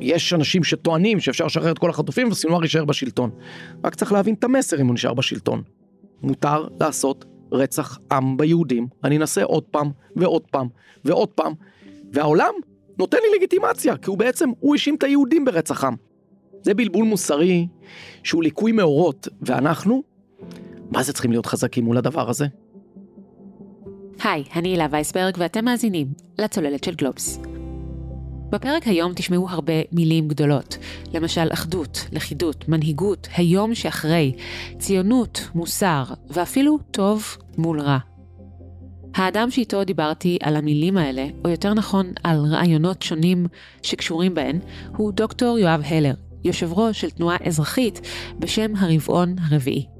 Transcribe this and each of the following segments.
יש אנשים שטוענים שאפשר לשחרר את כל החטופים וסינואר יישאר בשלטון. רק צריך להבין את המסר אם הוא נשאר בשלטון. מותר לעשות רצח עם ביהודים, אני אנסה עוד פעם ועוד פעם ועוד פעם, והעולם נותן לי לגיטימציה, כי הוא בעצם, הוא האשים את היהודים ברצח עם. זה בלבול מוסרי שהוא ליקוי מאורות, ואנחנו, מה זה צריכים להיות חזקים מול הדבר הזה? היי, אני הילה וייסברג ואתם מאזינים לצוללת של גלובס. בפרק היום תשמעו הרבה מילים גדולות, למשל אחדות, לכידות, מנהיגות, היום שאחרי, ציונות, מוסר, ואפילו טוב מול רע. האדם שאיתו דיברתי על המילים האלה, או יותר נכון על רעיונות שונים שקשורים בהן, הוא דוקטור יואב הלר, יושב ראש של תנועה אזרחית בשם הרבעון הרביעי.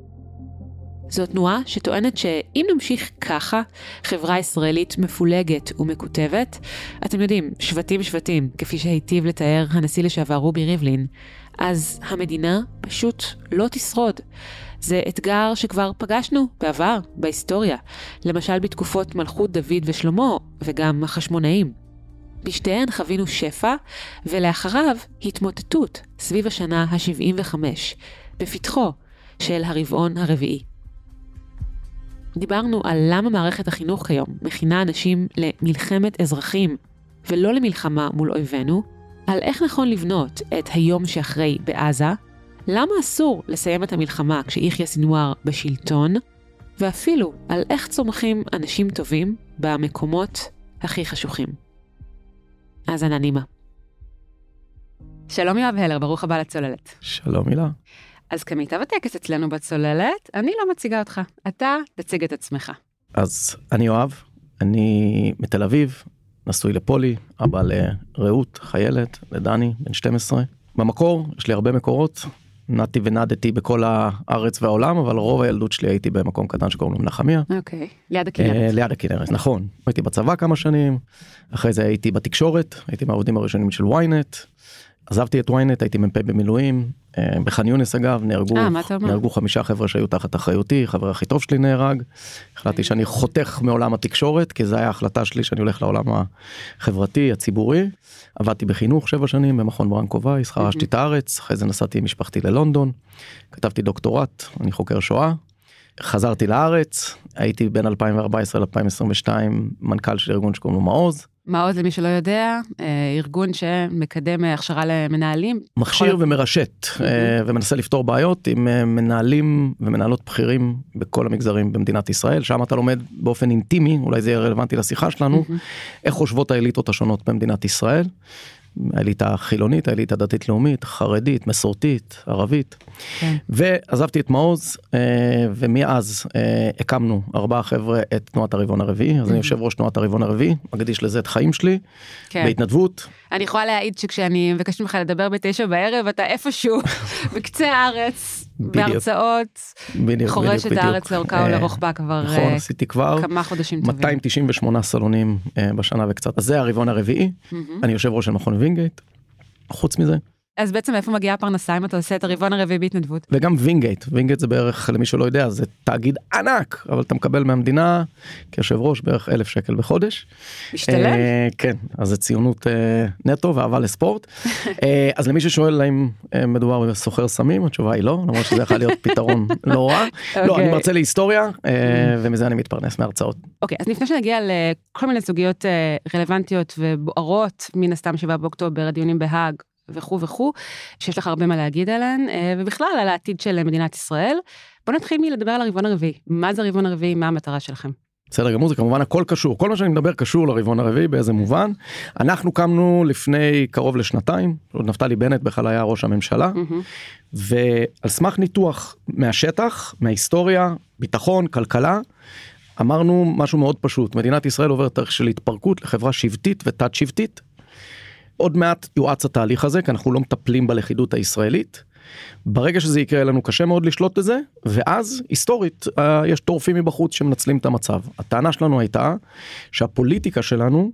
זו תנועה שטוענת שאם נמשיך ככה, חברה ישראלית מפולגת ומקוטבת, אתם יודעים, שבטים שבטים, כפי שהיטיב לתאר הנשיא לשעבר רובי ריבלין, אז המדינה פשוט לא תשרוד. זה אתגר שכבר פגשנו בעבר, בהיסטוריה, למשל בתקופות מלכות דוד ושלמה, וגם החשמונאים. בשתיהן חווינו שפע, ולאחריו התמוטטות סביב השנה ה-75, בפתחו של הרבעון הרביעי. דיברנו על למה מערכת החינוך כיום מכינה אנשים למלחמת אזרחים ולא למלחמה מול אויבינו, על איך נכון לבנות את היום שאחרי בעזה, למה אסור לסיים את המלחמה כשיחיא סנוואר בשלטון, ואפילו על איך צומחים אנשים טובים במקומות הכי חשוכים. האזנה נעימה. שלום יואב הלר, ברוך הבא לצוללת. שלום הילה. אז כמיטב הטקס אצלנו בצוללת, אני לא מציגה אותך, אתה תציג את עצמך. אז אני יואב, אני מתל אביב, נשוי לפולי, אבא לרעות, חיילת, לדני, בן 12. במקור, יש לי הרבה מקורות, נעתי ונדתי בכל הארץ והעולם, אבל רוב הילדות שלי הייתי במקום קטן שקוראים לו מנחמיה. אוקיי, ליד הכנרת. ליד הכנרת, נכון. הייתי בצבא כמה שנים, אחרי זה הייתי בתקשורת, הייתי מהעובדים הראשונים של ynet. עזבתי את ynet, הייתי מ"פ במילואים, אה, בח'אן יונס אגב, נהרגו, אה, נהרגו חמישה חבר'ה שהיו תחת אחריותי, חבר הכי טוב שלי נהרג. החלטתי שאני חותך מעולם התקשורת, כי זו הייתה החלטה שלי שאני הולך לעולם החברתי, הציבורי. עבדתי בחינוך שבע שנים במכון ברנקו וייס, חרשתי את הארץ, אחרי זה נסעתי עם משפחתי ללונדון, כתבתי דוקטורט, אני חוקר שואה. חזרתי לארץ, הייתי בין 2014 ל-2022 מנכ"ל של ארגון שקוראים לו מעוז. מעוז למי שלא יודע, אה, ארגון שמקדם אה, הכשרה למנהלים. מכשיר כל... ומרשת mm-hmm. ומנסה לפתור בעיות עם מנהלים ומנהלות בכירים בכל המגזרים במדינת ישראל, שם אתה לומד באופן אינטימי, אולי זה יהיה רלוונטי לשיחה שלנו, mm-hmm. איך חושבות האליטות השונות במדינת ישראל. האליטה החילונית, האליטה הדתית לאומית, חרדית, מסורתית, ערבית. כן. ועזבתי את מעוז, אה, ומאז אה, הקמנו ארבעה חבר'ה את תנועת הרבעון הרביעי, אז אני יושב ראש תנועת הרבעון הרביעי, מקדיש לזה את חיים שלי, כן. בהתנדבות. אני יכולה להעיד שכשאני מבקשת ממך לדבר בתשע בערב, אתה איפשהו בקצה הארץ. בהרצאות, חורש את הארץ לאורכה ולרוחבה כבר נכון, אה, עשיתי כבר כמה חודשים טובים. 298 סלונים בשנה וקצת. אז זה הרבעון הרביעי, אני יושב ראש של מכון וינגייט. חוץ מזה, אז בעצם איפה מגיעה הפרנסה אם אתה עושה את הרבעון הרביעי בהתנדבות? וגם וינגייט, וינגייט זה בערך למי שלא יודע זה תאגיד ענק אבל אתה מקבל מהמדינה כיושב ראש בערך אלף שקל בחודש. משתלם? אה, כן אז זה ציונות אה, נטו ואהבה לספורט. אה, אז למי ששואל האם אה, מדובר בסוחר סמים התשובה היא לא למרות שזה יכול להיות פתרון לא רע. לא אני אוקיי. מרצה להיסטוריה אה, ומזה אני מתפרנס מהרצאות. אוקיי אז לפני שנגיע לכל מיני סוגיות אה, רלוונטיות ובוערות מן הסתם 7 באוקטובר הדיונים בהאג וכו' וכו', שיש לך הרבה מה להגיד עליהן, אה, ובכלל על העתיד של מדינת ישראל. בוא נתחיל מלדבר על הרבעון הרביעי. מה זה הרבעון הרביעי? מה המטרה שלכם? בסדר גמור זה כמובן הכל קשור כל מה שאני מדבר קשור לרבעון הרביעי באיזה מובן אנחנו קמנו לפני קרוב לשנתיים עוד נפתלי בנט בכלל היה ראש הממשלה mm-hmm. ועל סמך ניתוח מהשטח מההיסטוריה ביטחון כלכלה אמרנו משהו מאוד פשוט מדינת ישראל עוברת תאריך של התפרקות לחברה שבטית ותת שבטית עוד מעט יואץ התהליך הזה כי אנחנו לא מטפלים בלכידות הישראלית. ברגע שזה יקרה לנו קשה מאוד לשלוט בזה ואז היסטורית אה, יש טורפים מבחוץ שמנצלים את המצב. הטענה שלנו הייתה שהפוליטיקה שלנו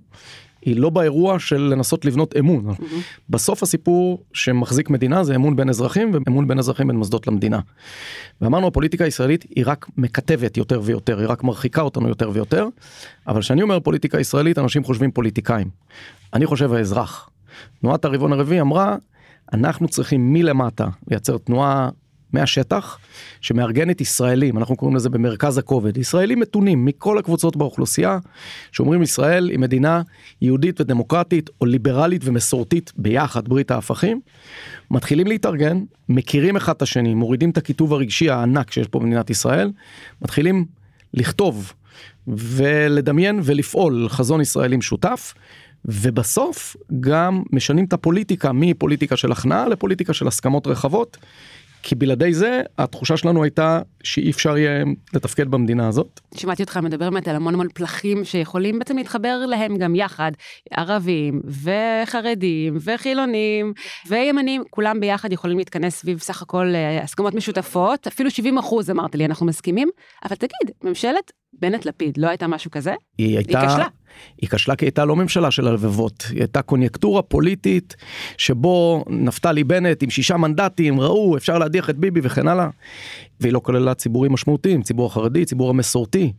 היא לא באירוע של לנסות לבנות אמון. Mm-hmm. בסוף הסיפור שמחזיק מדינה זה אמון בין אזרחים ואמון בין אזרחים בין מוסדות למדינה. ואמרנו הפוליטיקה הישראלית היא רק מקטבת יותר ויותר, היא רק מרחיקה אותנו יותר ויותר. אבל כשאני אומר פוליטיקה ישראלית אנשים חושבים פוליטיקאים. אני חושב האזרח. תנועת הרבעון הרביעי אמרה, אנחנו צריכים מלמטה לייצר תנועה מהשטח שמארגנת ישראלים, אנחנו קוראים לזה במרכז הכובד, ישראלים מתונים מכל הקבוצות באוכלוסייה, שאומרים ישראל היא מדינה יהודית ודמוקרטית או ליברלית ומסורתית ביחד, ברית ההפכים, מתחילים להתארגן, מכירים אחד את השני, מורידים את הקיטוב הרגשי הענק שיש פה במדינת ישראל, מתחילים לכתוב ולדמיין ולפעול חזון ישראלי משותף. ובסוף גם משנים את הפוליטיקה מפוליטיקה של הכנעה לפוליטיקה של הסכמות רחבות כי בלעדי זה התחושה שלנו הייתה שאי אפשר יהיה לתפקד במדינה הזאת. שמעתי אותך מדבר באמת על המון המון פלחים שיכולים בעצם להתחבר להם גם יחד, ערבים וחרדים וחילונים וימנים, כולם ביחד יכולים להתכנס סביב סך הכל אה, הסכמות משותפות, אפילו 70 אחוז אמרת לי אנחנו מסכימים, אבל תגיד, ממשלת בנט לפיד לא הייתה משהו כזה? היא הייתה, היא כשלה. היא כשלה כי הייתה לא ממשלה של הלבבות, היא הייתה קוניונקטורה פוליטית שבו נפתלי בנט עם שישה מנדטים ראו אפשר להדיח את ביבי וכן הלאה. והיא לא כללה ציבורים משמעותיים, ציבור החרדי, ציבור המסורתי.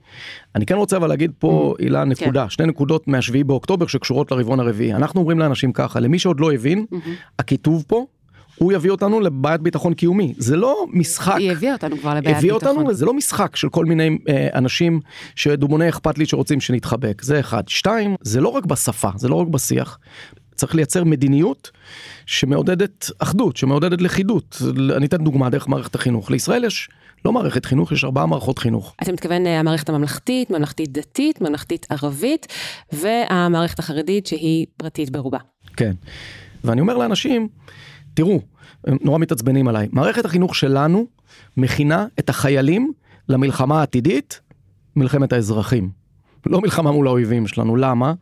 אני כן רוצה אבל להגיד פה mm. הילה נקודה, כן. שני נקודות מהשביעי באוקטובר שקשורות לרבעון הרביעי. אנחנו אומרים לאנשים ככה, למי שעוד לא הבין, mm-hmm. הכיתוב פה הוא יביא אותנו לבעיית ביטחון קיומי זה לא משחק היא הביאה אותנו כבר לבעיית הביא ביטחון אותנו זה לא משחק של כל מיני אה, אנשים שדומוני אכפת לי שרוצים שנתחבק זה אחד שתיים זה לא רק בשפה זה לא רק בשיח. צריך לייצר מדיניות שמעודדת אחדות שמעודדת לכידות אני אתן דוגמה דרך מערכת החינוך לישראל יש לא מערכת חינוך יש ארבעה מערכות חינוך. אתה מתכוון אה, המערכת הממלכתית ממלכתית דתית ממלכתית ערבית והמערכת החרדית שהיא פרטית ברובה. כן ואני אומר לאנשים. תראו, הם נורא מתעצבנים עליי. מערכת החינוך שלנו מכינה את החיילים למלחמה העתידית, מלחמת האזרחים. לא מלחמה מול האויבים שלנו, למה?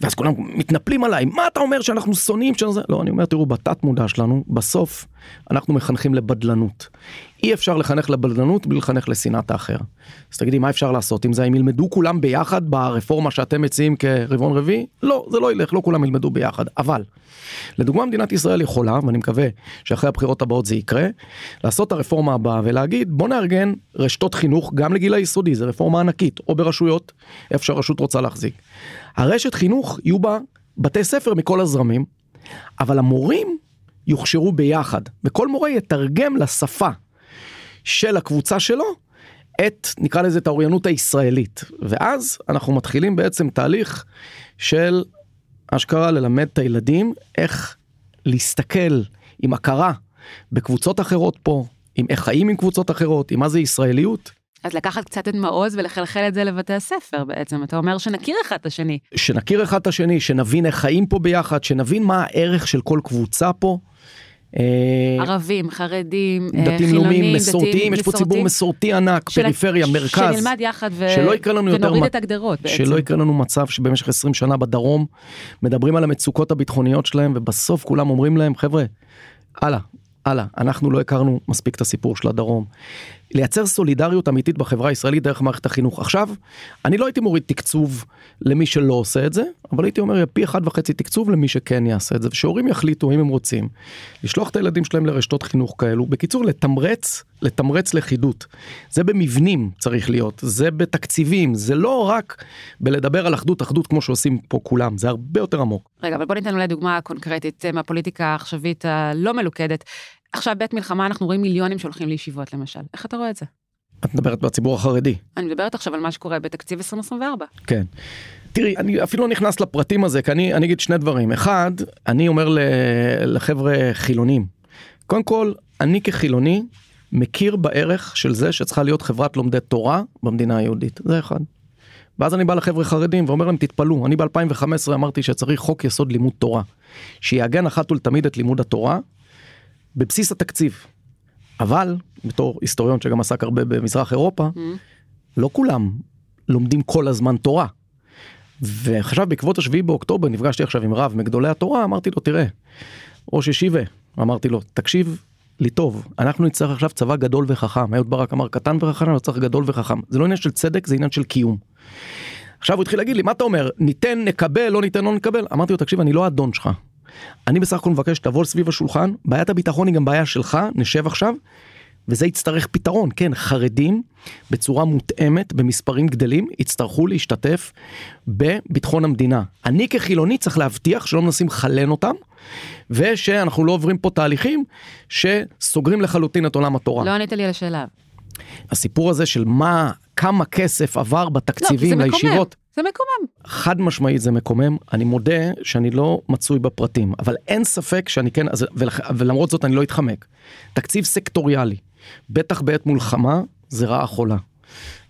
ואז כולם מתנפלים עליי, מה אתה אומר שאנחנו שונאים שזה? לא, אני אומר, תראו, בתת מודע שלנו, בסוף אנחנו מחנכים לבדלנות. אי אפשר לחנך לבדלנות בלי לחנך לשנאת האחר. אז תגידי, מה אפשר לעשות עם זה? אם ילמדו כולם ביחד ברפורמה שאתם מציעים כרבעון רביעי? לא, זה לא ילך, לא כולם ילמדו ביחד. אבל, לדוגמה, מדינת ישראל יכולה, ואני מקווה שאחרי הבחירות הבאות זה יקרה, לעשות את הרפורמה הבאה ולהגיד, בוא נארגן רשתות חינוך גם לגיל היסודי, זו רפורמה ענקית, או ברשויות, איפה שהרשות רוצה להחזיק. הרשת חינוך יהיו בה בתי ספר מכל הזרמים, אבל המורים יוכשרו ביחד, וכל מורה יתרגם לשפה של הקבוצה שלו את, נקרא לזה, את האוריינות הישראלית. ואז אנחנו מתחילים בעצם תהליך של אשכרה ללמד את הילדים איך להסתכל עם הכרה בקבוצות אחרות פה, עם איך חיים עם קבוצות אחרות, עם מה זה ישראליות. אז לקחת קצת את מעוז ולחלחל את זה לבתי הספר בעצם, אתה אומר שנכיר אחד את השני. שנכיר אחד את השני, שנבין איך חיים פה ביחד, שנבין מה הערך של כל קבוצה פה. אה, ערבים, חרדים, אה, דתיים לאומיים, מסורתיים, יש פה ציבור מסורתי ענק, פריפריה, מרכז. שנלמד יחד ונוריד את הגדרות בעצם. שלא יקרה לנו מצב שבמשך 20 שנה בדרום מדברים על המצוקות הביטחוניות שלהם ובסוף כולם אומרים להם חבר'ה, הלאה, הלאה, אנחנו לא הכרנו מספיק את הסיפור של הדרום. לייצר סולידריות אמיתית בחברה הישראלית דרך מערכת החינוך. עכשיו, אני לא הייתי מוריד תקצוב למי שלא עושה את זה, אבל הייתי אומר פי אחד וחצי תקצוב למי שכן יעשה את זה, ושהורים יחליטו אם הם רוצים לשלוח את הילדים שלהם לרשתות חינוך כאלו. בקיצור, לתמרץ, לתמרץ לכידות. זה במבנים צריך להיות, זה בתקציבים, זה לא רק בלדבר על אחדות אחדות כמו שעושים פה כולם, זה הרבה יותר עמוק. רגע, אבל בוא ניתן אולי דוגמה קונקרטית מהפוליטיקה העכשווית הלא מלוכדת. עכשיו בעת מלחמה אנחנו רואים מיליונים שהולכים לישיבות למשל. איך אתה רואה את זה? את מדברת בציבור החרדי. אני מדברת עכשיו על מה שקורה בתקציב 2024. כן. תראי, אני אפילו לא נכנס לפרטים הזה, כי אני, אני אגיד שני דברים. אחד, אני אומר לחבר'ה חילונים. קודם כל, אני כחילוני מכיר בערך של זה שצריכה להיות חברת לומדי תורה במדינה היהודית. זה אחד. ואז אני בא לחבר'ה חרדים ואומר להם תתפלאו, אני ב-2015 אמרתי שצריך חוק יסוד לימוד תורה, שיעגן אחת ולתמיד את לימוד התורה בבסיס התקציב. אבל בתור היסטוריון שגם עסק הרבה במזרח אירופה, mm. לא כולם לומדים כל הזמן תורה. ועכשיו בעקבות השביעי באוקטובר נפגשתי עכשיו עם רב מגדולי התורה, אמרתי לו תראה, ראש ישיבה, אמרתי לו תקשיב לי טוב, אנחנו נצטרך עכשיו צבא גדול וחכם, אהוד ברק אמר קטן וחכם, אני צריך גדול וחכם, זה לא עניין של צדק, זה עניין של קיום. עכשיו הוא התחיל להגיד לי מה אתה אומר ניתן נקבל לא ניתן לא נקבל אמרתי לו תקשיב אני לא אדון שלך אני בסך הכל מבקש שתבוא סביב השולחן, בעיית הביטחון היא גם בעיה שלך, נשב עכשיו, וזה יצטרך פתרון, כן, חרדים בצורה מותאמת, במספרים גדלים, יצטרכו להשתתף בביטחון המדינה. אני כחילוני צריך להבטיח שלא מנסים לחלן אותם, ושאנחנו לא עוברים פה תהליכים שסוגרים לחלוטין את עולם התורה. לא ענית לי על השאלה. הסיפור הזה של מה, כמה כסף עבר בתקציבים לא, לישיבות. זה מקומם. חד משמעית זה מקומם, אני מודה שאני לא מצוי בפרטים, אבל אין ספק שאני כן, אז, ולח, ולמרות זאת אני לא אתחמק. תקציב סקטוריאלי, בטח בעת מלחמה, זה רעה חולה.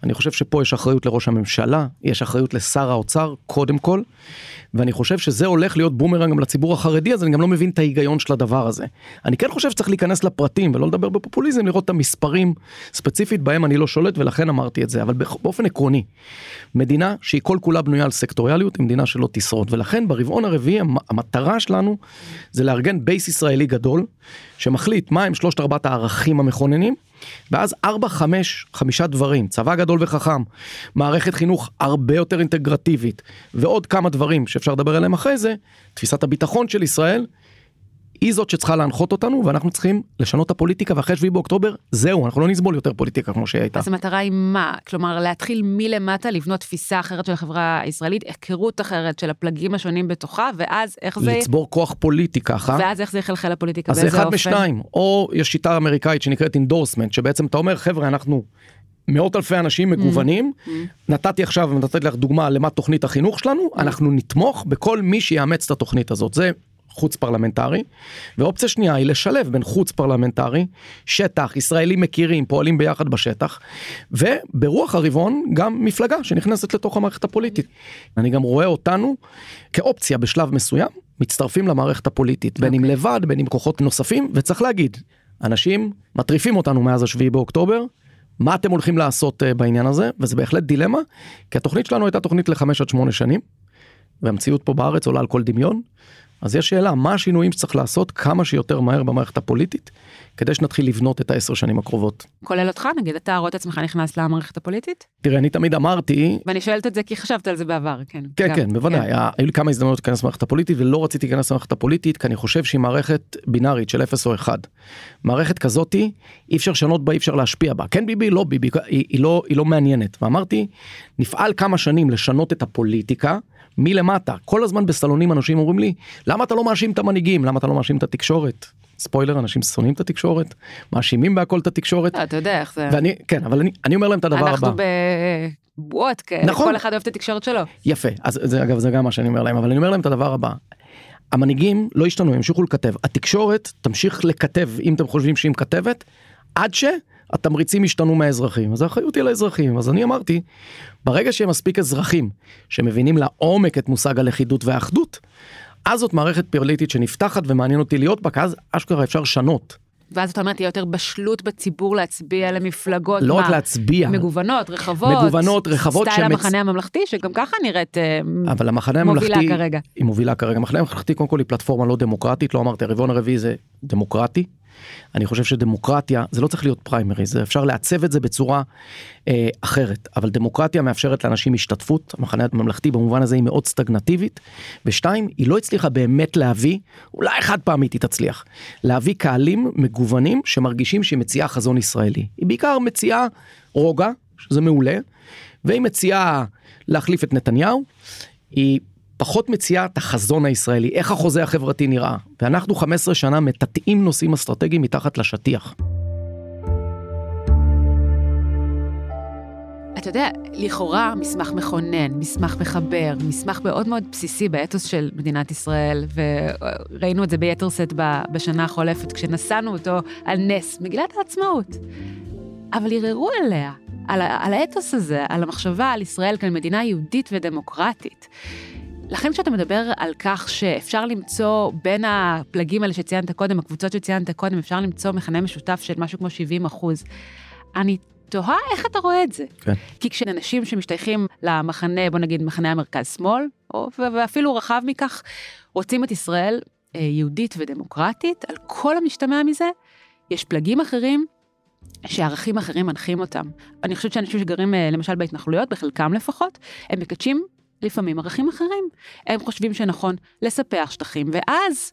אני חושב שפה יש אחריות לראש הממשלה, יש אחריות לשר האוצר, קודם כל, ואני חושב שזה הולך להיות בומרנג גם לציבור החרדי, אז אני גם לא מבין את ההיגיון של הדבר הזה. אני כן חושב שצריך להיכנס לפרטים ולא לדבר בפופוליזם, לראות את המספרים ספציפית בהם אני לא שולט ולכן אמרתי את זה, אבל באופן עקרוני, מדינה שהיא כל כולה בנויה על סקטוריאליות היא מדינה שלא תשרוד, ולכן ברבעון הרביעי המטרה שלנו זה לארגן base ישראלי גדול, שמחליט מהם שלושת ארבעת הערכים המכוננים. ואז ארבע, חמש, חמישה דברים, צבא גדול וחכם, מערכת חינוך הרבה יותר אינטגרטיבית, ועוד כמה דברים שאפשר לדבר עליהם אחרי זה, תפיסת הביטחון של ישראל, היא זאת שצריכה להנחות אותנו ואנחנו צריכים לשנות את הפוליטיקה ואחרי 7 באוקטובר זהו אנחנו לא נסבול יותר פוליטיקה כמו שהיא הייתה. אז המטרה היא מה? כלומר להתחיל מלמטה לבנות תפיסה אחרת של החברה הישראלית, היכרות אחרת של הפלגים השונים בתוכה ואז איך זה... לצבור כוח פוליטי ככה. ואז איך זה יחלחל לפוליטיקה אז זה אחד משניים או יש שיטה אמריקאית שנקראת endorsement שבעצם אתה אומר חבר'ה אנחנו מאות אלפי אנשים מגוונים, אהמ. נתתי עכשיו, נתתי לך דוגמה למה תוכנית החינוך שלנו, אהמ. אנחנו נתמוך בכל מי שיאמץ את התוכנית הזאת. זה חוץ פרלמנטרי, ואופציה שנייה היא לשלב בין חוץ פרלמנטרי, שטח, ישראלים מכירים, פועלים ביחד בשטח, וברוח הרבעון גם מפלגה שנכנסת לתוך המערכת הפוליטית. אני גם רואה אותנו כאופציה בשלב מסוים, מצטרפים למערכת הפוליטית, בין אוקיי. אם אוקיי. לבד, בין עם כוחות נוספים, וצריך להגיד, אנשים מטריפים אותנו מאז השביעי באוקטובר, מה אתם הולכים לעשות uh, בעניין הזה, וזה בהחלט דילמה, כי התוכנית שלנו הייתה תוכנית לחמש עד שמונה שנים, והמציאות פה בארץ עולה על כל דמיון, אז יש שאלה, מה השינויים שצריך לעשות כמה שיותר מהר במערכת הפוליטית, כדי שנתחיל לבנות את העשר שנים הקרובות. כולל אותך, נגיד, אתה רואה את עצמך נכנס למערכת הפוליטית? תראה, אני תמיד אמרתי... ואני שואלת את זה כי חשבת על זה בעבר, כן. כן, גם, כן, בוודאי. כן. היו לי כמה הזדמנות להיכנס למערכת הפוליטית, ולא רציתי להיכנס למערכת הפוליטית, כי אני חושב שהיא מערכת בינארית של 0 או 1. מערכת כזאתי, אי אפשר לשנות בה, אי אפשר להשפיע בה. כן ביבי, לא ביבי, היא, היא, לא, היא לא מעניינת. ואמרתי, נפעל כמה שנים לשנות את הפוליטיקה. מלמטה. כל הזמן בסלונים אנשים אומרים לי, למה אתה לא מאשים את המנהיגים? למה אתה לא מאשים את התקשורת? ספוילר, אנשים שונאים את התקשורת, מאשימים בהכל את התקשורת. אה, אתה יודע איך זה. ואני, כן, אבל אני, אני אומר להם את הדבר אנחנו הבא. אנחנו בבועות כאלה, נכון. כל אחד אוהב את התקשורת שלו. יפה, אז זה אגב זה גם מה שאני אומר להם, אבל אני אומר להם את הדבר הבא. המנהיגים לא ישתנו, ימשיכו לכתב. התקשורת תמשיך לכתב, אם אתם חושבים שהיא מכתבת, עד ש... התמריצים השתנו מהאזרחים, אז האחריות היא לאזרחים. אז אני אמרתי, ברגע שיהיה מספיק אזרחים שמבינים לעומק את מושג הלכידות והאחדות, אז זאת מערכת פוליטית שנפתחת ומעניין אותי להיות בה, כי אז אשכרה אפשר לשנות. ואז אתה אומר, תהיה יותר בשלות בציבור להצביע למפלגות. לא מה? רק להצביע. מגוונות, רחבות. מגוונות, רחבות. סטייל שמצ... המחנה הממלכתי, שגם ככה נראית אבל המחנה מובילה הממלכתי, כרגע. היא מובילה כרגע. המחנה הממלכתי קודם כל היא פלטפורמה לא דמוקרטית, לא אמרתי, הרבעון הרביעי זה דמוקרטי. אני חושב שדמוקרטיה זה לא צריך להיות פריימרי זה אפשר לעצב את זה בצורה אה, אחרת אבל דמוקרטיה מאפשרת לאנשים השתתפות המחנה הממלכתי במובן הזה היא מאוד סטגנטיבית ושתיים היא לא הצליחה באמת להביא אולי חד פעמית היא תצליח להביא קהלים מגוונים שמרגישים שהיא מציעה חזון ישראלי היא בעיקר מציעה רוגע שזה מעולה והיא מציעה להחליף את נתניהו. היא פחות מציעה את החזון הישראלי, איך החוזה החברתי נראה. ואנחנו 15 שנה מטאטאים נושאים אסטרטגיים מתחת לשטיח. אתה יודע, לכאורה מסמך מכונן, מסמך מחבר, מסמך מאוד מאוד בסיסי באתוס של מדינת ישראל, וראינו את זה ביתר שאת בשנה החולפת, כשנשאנו אותו על נס, מגילת העצמאות. אבל ערערו עליה, על, על האתוס הזה, על המחשבה על ישראל כעל מדינה יהודית ודמוקרטית. לכן כשאתה מדבר על כך שאפשר למצוא בין הפלגים האלה שציינת קודם, הקבוצות שציינת קודם, אפשר למצוא מכנה משותף של משהו כמו 70 אחוז, אני תוהה איך אתה רואה את זה. כן. כי כשאנשים שמשתייכים למחנה, בוא נגיד מחנה המרכז-שמאל, ואפילו רחב מכך, רוצים את ישראל אה, יהודית ודמוקרטית, על כל המשתמע מזה, יש פלגים אחרים שערכים אחרים מנחים אותם. אני חושבת שאנשים שגרים אה, למשל בהתנחלויות, בחלקם לפחות, הם מקדשים לפעמים ערכים אחרים. הם חושבים שנכון לספח שטחים, ואז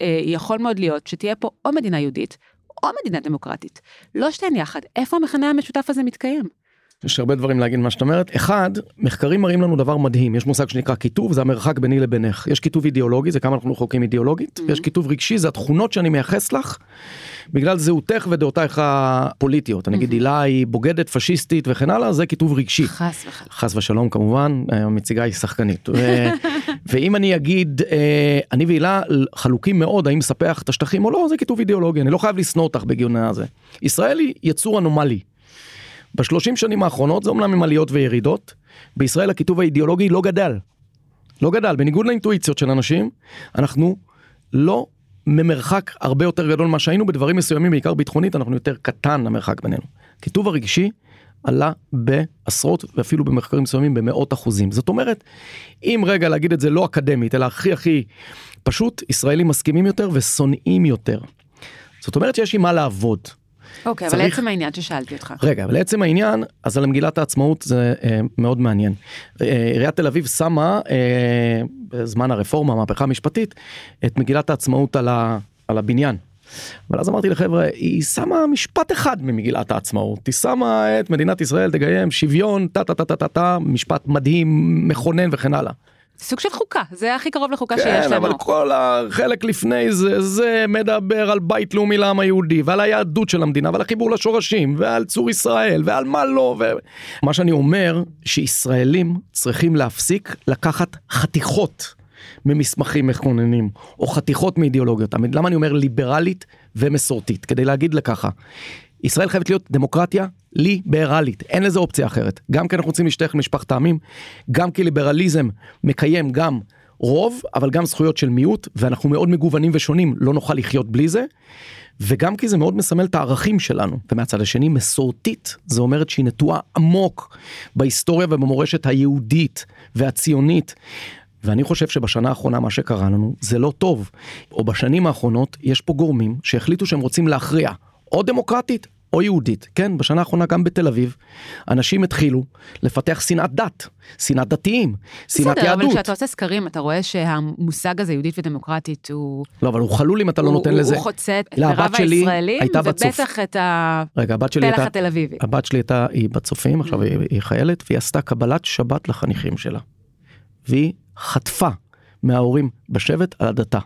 אה, יכול מאוד להיות שתהיה פה או מדינה יהודית, או מדינה דמוקרטית. לא שתיהן יחד, איפה המכנה המשותף הזה מתקיים? יש הרבה דברים להגיד מה שאת אומרת. אחד, מחקרים מראים לנו דבר מדהים, יש מושג שנקרא כיתוב, זה המרחק ביני לבינך. יש כיתוב אידיאולוגי, זה כמה אנחנו רחוקים אידיאולוגית, mm-hmm. ויש כיתוב רגשי, זה התכונות שאני מייחס לך, בגלל זהותך ודעותייך הפוליטיות. אני אגיד, הילה היא בוגדת, פשיסטית וכן הלאה, זה כיתוב רגשי. חס וחלילה. חס ושלום כמובן, המציגה היא שחקנית. ו- ואם אני אגיד, אה, אני והילה חלוקים מאוד, האם לספח את השטחים או לא, זה כיתוב אידיאולוגי, אני לא חייב לשנוא אותך בגיון הזה. ישראל היא יצור אנומלי. בשלושים שנים האחרונות זה אומנם עם עליות וירידות, בישראל הכיתוב האידיאולוגי לא גדל. לא גדל, בניגוד לאינטואיציות של אנשים, אנחנו לא ממרחק הרבה יותר גדול ממה שהיינו בדברים מסוימים, בעיקר ביטחונית, אנחנו יותר קטן המרחק בינינו. כיתוב הרגשי עלה בעשרות ואפילו במחקרים מסוימים במאות אחוזים. זאת אומרת, אם רגע להגיד את זה לא אקדמית, אלא הכי הכי פשוט, ישראלים מסכימים יותר ושונאים יותר. זאת אומרת שיש עם מה לעבוד. אוקיי, okay, צריך... אבל לעצם העניין ששאלתי אותך. רגע, אבל לעצם העניין, אז על מגילת העצמאות זה אה, מאוד מעניין. אה, עיריית תל אביב שמה, אה, בזמן הרפורמה, המהפכה המשפטית, את מגילת העצמאות על, ה, על הבניין. אבל אז אמרתי לחבר'ה, היא שמה משפט אחד ממגילת העצמאות, היא שמה את מדינת ישראל תקיים שוויון, טה טה טה טה טה, משפט מדהים, מכונן וכן הלאה. סוג של חוקה, זה הכי קרוב לחוקה כן, שיש לנו. כן, אבל כל החלק לפני זה, זה מדבר על בית לאומי לעם היהודי, ועל היהדות של המדינה, ועל החיבור לשורשים, ועל צור ישראל, ועל מה לא. ו... מה שאני אומר, שישראלים צריכים להפסיק לקחת חתיכות ממסמכים מכוננים, או חתיכות מאידיאולוגיות. למה אני אומר ליברלית ומסורתית? כדי להגיד לככה, ישראל חייבת להיות דמוקרטיה ליברלית, אין לזה אופציה אחרת. גם כי אנחנו רוצים להשתייך למשפחת העמים, גם כי ליברליזם מקיים גם רוב, אבל גם זכויות של מיעוט, ואנחנו מאוד מגוונים ושונים, לא נוכל לחיות בלי זה. וגם כי זה מאוד מסמל את הערכים שלנו. ומהצד השני, מסורתית, זה אומרת שהיא נטועה עמוק בהיסטוריה ובמורשת היהודית והציונית. ואני חושב שבשנה האחרונה מה שקרה לנו זה לא טוב. או בשנים האחרונות יש פה גורמים שהחליטו שהם רוצים להכריע. או דמוקרטית או יהודית. כן, בשנה האחרונה גם בתל אביב, אנשים התחילו לפתח שנאת דת, שנאת דתיים, שנאת יהדות. בסדר, אבל כשאתה עושה סקרים אתה רואה שהמושג הזה יהודית ודמוקרטית הוא... לא, אבל הוא חלול אם אתה לא נותן לזה. הוא חוצה את מירב הישראלים, ובטח את הפלח התל אביבי. הבת שלי הייתה, היא בצופים, עכשיו היא חיילת, והיא עשתה קבלת שבת לחניכים שלה. והיא חטפה מההורים בשבט על הדתה.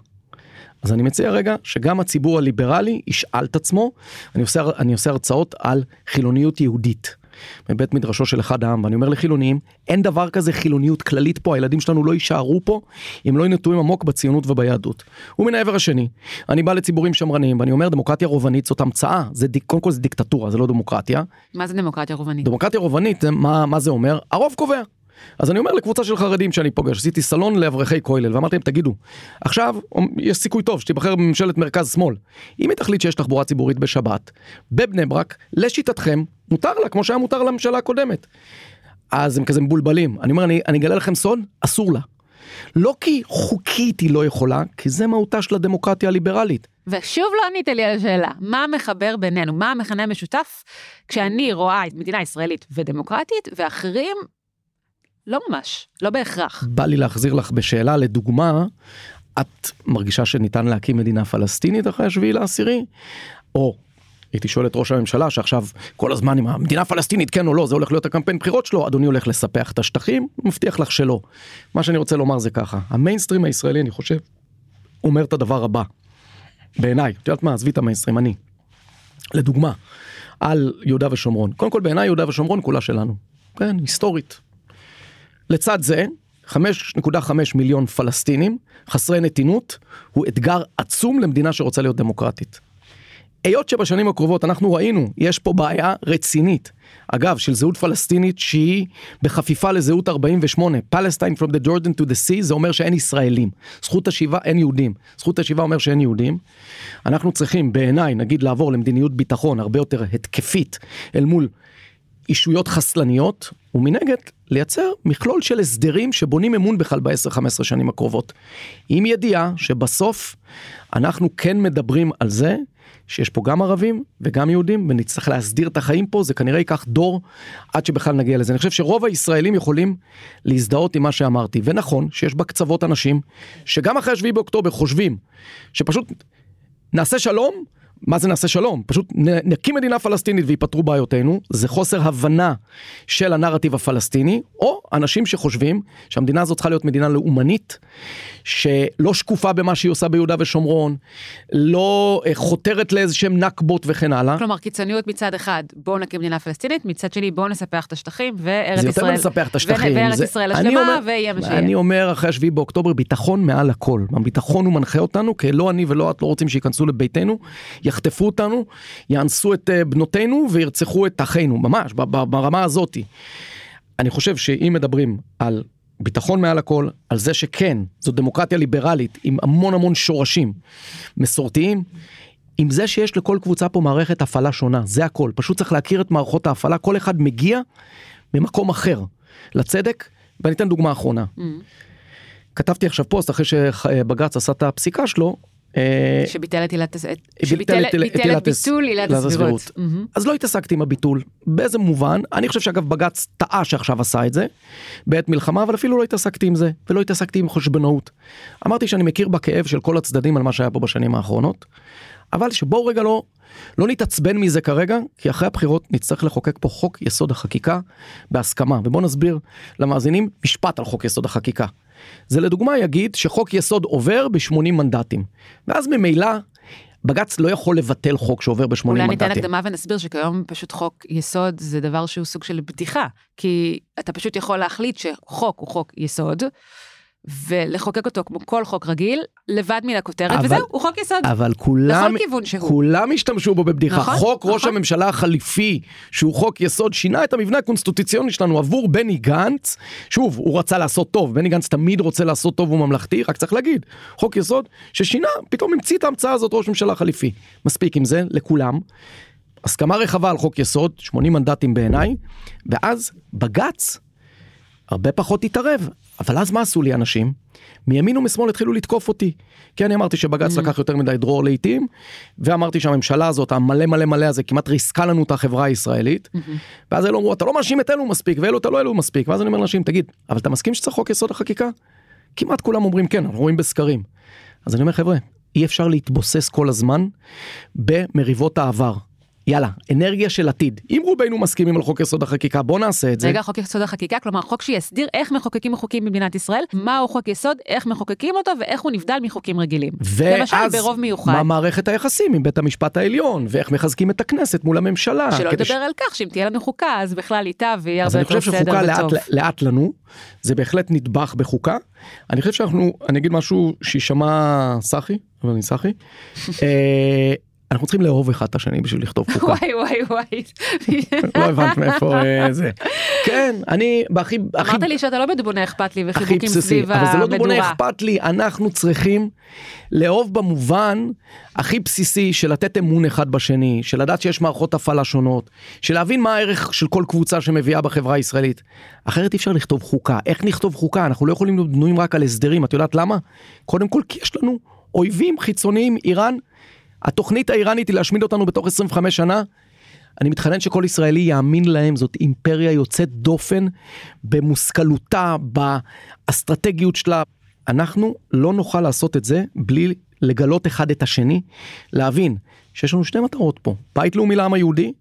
אז אני מציע רגע שגם הציבור הליברלי ישאל את עצמו, אני עושה, אני עושה הרצאות על חילוניות יהודית. מבית מדרשו של אחד העם, ואני אומר לחילונים, אין דבר כזה חילוניות כללית פה, הילדים שלנו לא יישארו פה אם לא ינטועים עמוק בציונות וביהדות. ומן העבר השני, אני בא לציבורים שמרניים ואני אומר דמוקרטיה רובנית זאת המצאה, זה דיק, קודם כל זה דיקטטורה, זה לא דמוקרטיה. מה זה דמוקרטיה רובנית? דמוקרטיה רובנית, מה, מה זה אומר? הרוב קובע. אז אני אומר לקבוצה של חרדים שאני פוגש, עשיתי סלון לאברכי כולל ואמרתי להם תגידו, עכשיו יש סיכוי טוב שתיבחר בממשלת מרכז שמאל. אם היא תחליט שיש תחבורה ציבורית בשבת, בבני ברק, לשיטתכם, מותר לה כמו שהיה מותר לממשלה הקודמת. אז הם כזה מבולבלים, אני אומר אני, אני אגלה לכם סוד, אסור לה. לא כי חוקית היא לא יכולה, כי זה מהותה של הדמוקרטיה הליברלית. ושוב לא ענית לי על השאלה, מה מחבר בינינו? מה המכנה המשותף כשאני רואה מדינה ישראלית ודמוקרטית, ואחרים לא ממש, לא בהכרח. בא לי להחזיר לך בשאלה, לדוגמה, את מרגישה שניתן להקים מדינה פלסטינית אחרי השביעי לעשירי? או הייתי שואל את ראש הממשלה שעכשיו כל הזמן עם המדינה הפלסטינית כן או לא זה הולך להיות הקמפיין בחירות שלו אדוני הולך לספח את השטחים מבטיח לך שלא. מה שאני רוצה לומר זה ככה המיינסטרים הישראלי אני חושב אומר את הדבר הבא בעיניי את יודעת מה עזבי את המיינסטרים אני. לדוגמה על יהודה ושומרון קודם כל בעיניי יהודה ושומרון כולה שלנו כן היסטורית לצד זה, 5.5 מיליון פלסטינים חסרי נתינות הוא אתגר עצום למדינה שרוצה להיות דמוקרטית. היות שבשנים הקרובות אנחנו ראינו, יש פה בעיה רצינית. אגב, של זהות פלסטינית שהיא בחפיפה לזהות 48. Palestine from the Jordan to the sea זה אומר שאין ישראלים. זכות השיבה אין יהודים. זכות השיבה אומר שאין יהודים. אנחנו צריכים בעיניי נגיד לעבור למדיניות ביטחון הרבה יותר התקפית אל מול אישויות חסלניות, ומנגד לייצר מכלול של הסדרים שבונים אמון בכלל ב-10-15 שנים הקרובות. עם ידיעה שבסוף אנחנו כן מדברים על זה שיש פה גם ערבים וגם יהודים ונצטרך להסדיר את החיים פה, זה כנראה ייקח דור עד שבכלל נגיע לזה. אני חושב שרוב הישראלים יכולים להזדהות עם מה שאמרתי, ונכון שיש בקצוות אנשים שגם אחרי 7 באוקטובר חושבים שפשוט נעשה שלום מה זה נעשה שלום? פשוט נקים מדינה פלסטינית וייפתרו בעיותינו, זה חוסר הבנה של הנרטיב הפלסטיני, או אנשים שחושבים שהמדינה הזאת צריכה להיות מדינה לאומנית, שלא שקופה במה שהיא עושה ביהודה ושומרון, לא אה, חותרת לאיזה שהם נכבות וכן הלאה. כלומר קיצוניות מצד אחד, בואו נקים מדינה פלסטינית, מצד שני בואו נספח את השטחים וארץ זה ישראל. יותר מלספח את השטחים. וארץ זה, ישראל השלמה ויהיה מה שיהיה. אני אומר אחרי השביעי באוקטובר ביטחון מעל הכל. הביטחון הוא מנחה אותנו כי לא אני ולא את לא רוצים שייכנסו לביתנו, יחטפו אותנו, יאנסו את אה, בנותינו וירצחו את אחינו, ממש ברמה הזאתי. אני חושב שאם מדברים על ביטחון מעל הכל, על זה שכן, זו דמוקרטיה ליברלית עם המון המון שורשים מסורתיים, עם זה שיש לכל קבוצה פה מערכת הפעלה שונה, זה הכל. פשוט צריך להכיר את מערכות ההפעלה, כל אחד מגיע ממקום אחר לצדק, ואני אתן דוגמה אחרונה. Mm. כתבתי עכשיו פוסט אחרי שבג"ץ עשה את הפסיקה שלו, שביטל את עילת הסבירות. אז לא התעסקתי עם הביטול. באיזה מובן? אני חושב שאגב בג"ץ טעה שעכשיו עשה את זה בעת מלחמה, אבל אפילו לא התעסקתי עם זה, ולא התעסקתי עם חשבונאות. אמרתי שאני מכיר בכאב של כל הצדדים על מה שהיה פה בשנים האחרונות, אבל שבואו רגע לא, לא נתעצבן מזה כרגע, כי אחרי הבחירות נצטרך לחוקק פה חוק יסוד החקיקה בהסכמה, ובואו נסביר למאזינים משפט על חוק יסוד החקיקה. זה לדוגמה יגיד שחוק יסוד עובר ב-80 מנדטים. ואז ממילא בג"ץ לא יכול לבטל חוק שעובר ב-80 מנדטים. אולי ניתן הקדמה ונסביר שכיום פשוט חוק יסוד זה דבר שהוא סוג של בדיחה, כי אתה פשוט יכול להחליט שחוק הוא חוק יסוד, ולחוקק אותו כמו כל חוק רגיל, לבד מן הכותרת, אבל, וזהו, הוא חוק יסוד. אבל כולם, כולם השתמשו בו בבדיחה. נכון, חוק נכון. ראש הממשלה החליפי, שהוא חוק יסוד, שינה את המבנה הקונסטיטוציוני שלנו עבור בני גנץ. שוב, הוא רצה לעשות טוב, בני גנץ תמיד רוצה לעשות טוב וממלכתי, רק צריך להגיד, חוק יסוד ששינה, פתאום המציא את ההמצאה הזאת ראש ממשלה חליפי. מספיק עם זה, לכולם. הסכמה רחבה על חוק יסוד, 80 מנדטים בעיניי, ואז בג"ץ הרבה פחות התערב. אבל אז מה עשו לי אנשים? מימין ומשמאל התחילו לתקוף אותי. כי אני אמרתי שבג"ץ mm. לקח יותר מדי דרור לעיתים, ואמרתי שהממשלה הזאת, המלא מלא מלא הזה, כמעט ריסקה לנו את החברה הישראלית. Mm-hmm. ואז אלו אמרו, אתה לא מאשים את אלו מספיק, ואלו אתה לא אלו מספיק. ואז אני אומר לאנשים, תגיד, אבל אתה מסכים שצריך חוק יסוד החקיקה? כמעט כולם אומרים כן, אנחנו רואים בסקרים. אז אני אומר, חבר'ה, אי אפשר להתבוסס כל הזמן במריבות העבר. יאללה, אנרגיה של עתיד. אם רובנו מסכימים על חוק יסוד החקיקה, בוא נעשה את זה. רגע, חוק יסוד החקיקה, כלומר חוק שיסדיר איך מחוקקים חוקים במדינת ישראל, מהו חוק יסוד, איך מחוקקים אותו ואיך הוא נבדל מחוקים רגילים. ואז ברוב מיוחד. מה מערכת היחסים עם בית המשפט העליון, ואיך מחזקים את הכנסת מול הממשלה. שלא לדבר ש... על כך שאם תהיה לנו חוקה, אז בכלל איתה ויהיה הרבה יותר סדר וטוב. אז אני חושב שחוקה לאט, לאט לנו, זה בהחלט נדבך בחוקה. אני חושב שאנחנו, אני אגיד משהו שישמע סחי, אבל אני סחי. אנחנו צריכים לאהוב אחד את השני בשביל לכתוב חוקה. וואי וואי וואי. לא הבנת מאיפה אה, זה. כן, אני בהכי... אמרת לי שאתה לא בדובוני אכפת לי וחיבוקים סביב המדורה. אבל זה לא דובוני אכפת לי, אנחנו צריכים לאהוב במובן הכי בסיסי של לתת אמון אחד בשני, של לדעת שיש מערכות הפעלה שונות, של להבין מה הערך של כל קבוצה שמביאה בחברה הישראלית. אחרת אי אפשר לכתוב חוקה. איך נכתוב חוקה? אנחנו לא יכולים להיות בנויים רק על הסדרים, את יודעת למה? קודם כל כי יש לנו אויבים חיצוניים, איראן. התוכנית האיראנית היא להשמיד אותנו בתוך 25 שנה. אני מתחנן שכל ישראלי יאמין להם, זאת אימפריה יוצאת דופן במושכלותה, באסטרטגיות שלה. אנחנו לא נוכל לעשות את זה בלי לגלות אחד את השני, להבין שיש לנו שתי מטרות פה, בית לאומי לעם היהודי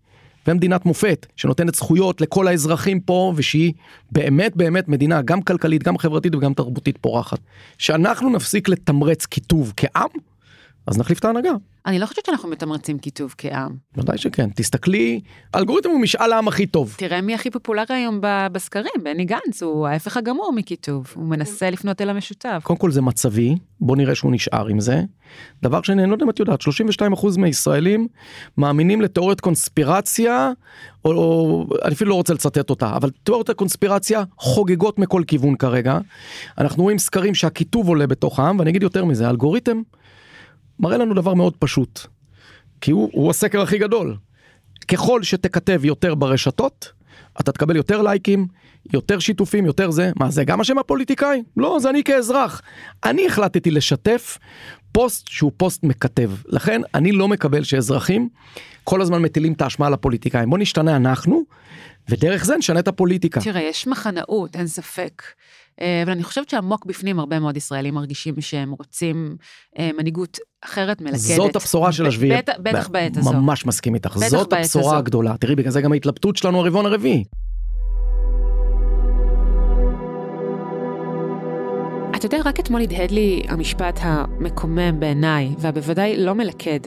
ומדינת מופת שנותנת זכויות לכל האזרחים פה ושהיא באמת באמת מדינה גם כלכלית גם חברתית וגם תרבותית פורחת. שאנחנו נפסיק לתמרץ קיטוב כעם אז נחליף את ההנהגה. אני לא חושבת שאנחנו מתמרצים קיטוב כעם. ודאי שכן, תסתכלי, האלגוריתם הוא משאל העם הכי טוב. תראה מי הכי פופולרי היום בסקרים, בני גנץ, הוא ההפך הגמור מקיטוב, הוא מנסה לפנות אל המשותף. קודם כל זה מצבי, בוא נראה שהוא נשאר עם זה. דבר שני, אני לא יודע אם את יודעת, 32% מהישראלים מאמינים לתיאוריית קונספירציה, או, או אני אפילו לא רוצה לצטט אותה, אבל תיאוריות הקונספירציה חוגגות מכל כיוון כרגע. אנחנו רואים סקרים שהקיטוב עולה בתוך העם, ואני אגיד יותר מזה, האלגוריתם מראה לנו דבר מאוד פשוט. כי הוא, הוא הסקר הכי גדול. ככל שתכתב יותר ברשתות, אתה תקבל יותר לייקים, יותר שיתופים, יותר זה. מה זה גם השם הפוליטיקאי? לא, זה אני כאזרח. אני החלטתי לשתף פוסט שהוא פוסט מקטב. לכן אני לא מקבל שאזרחים כל הזמן מטילים את האשמה על הפוליטיקאים. בוא נשתנה אנחנו, ודרך זה נשנה את הפוליטיקה. תראה, יש מחנאות, אין ספק. אה, אבל אני חושבת שעמוק בפנים הרבה מאוד ישראלים מרגישים שהם רוצים אה, מנהיגות אחרת מלכדת. זאת הבשורה של השביעי. בטח, בעת הזו. ממש מסכים איתך, זאת הבשורה. הגדולה. תראי, בגלל זה גם ההתלבטות שלנו הרבעון הרביעי. אתה יודע, רק אתמול הדהד לי המשפט המקומם בעיניי, והבוודאי לא מלכד,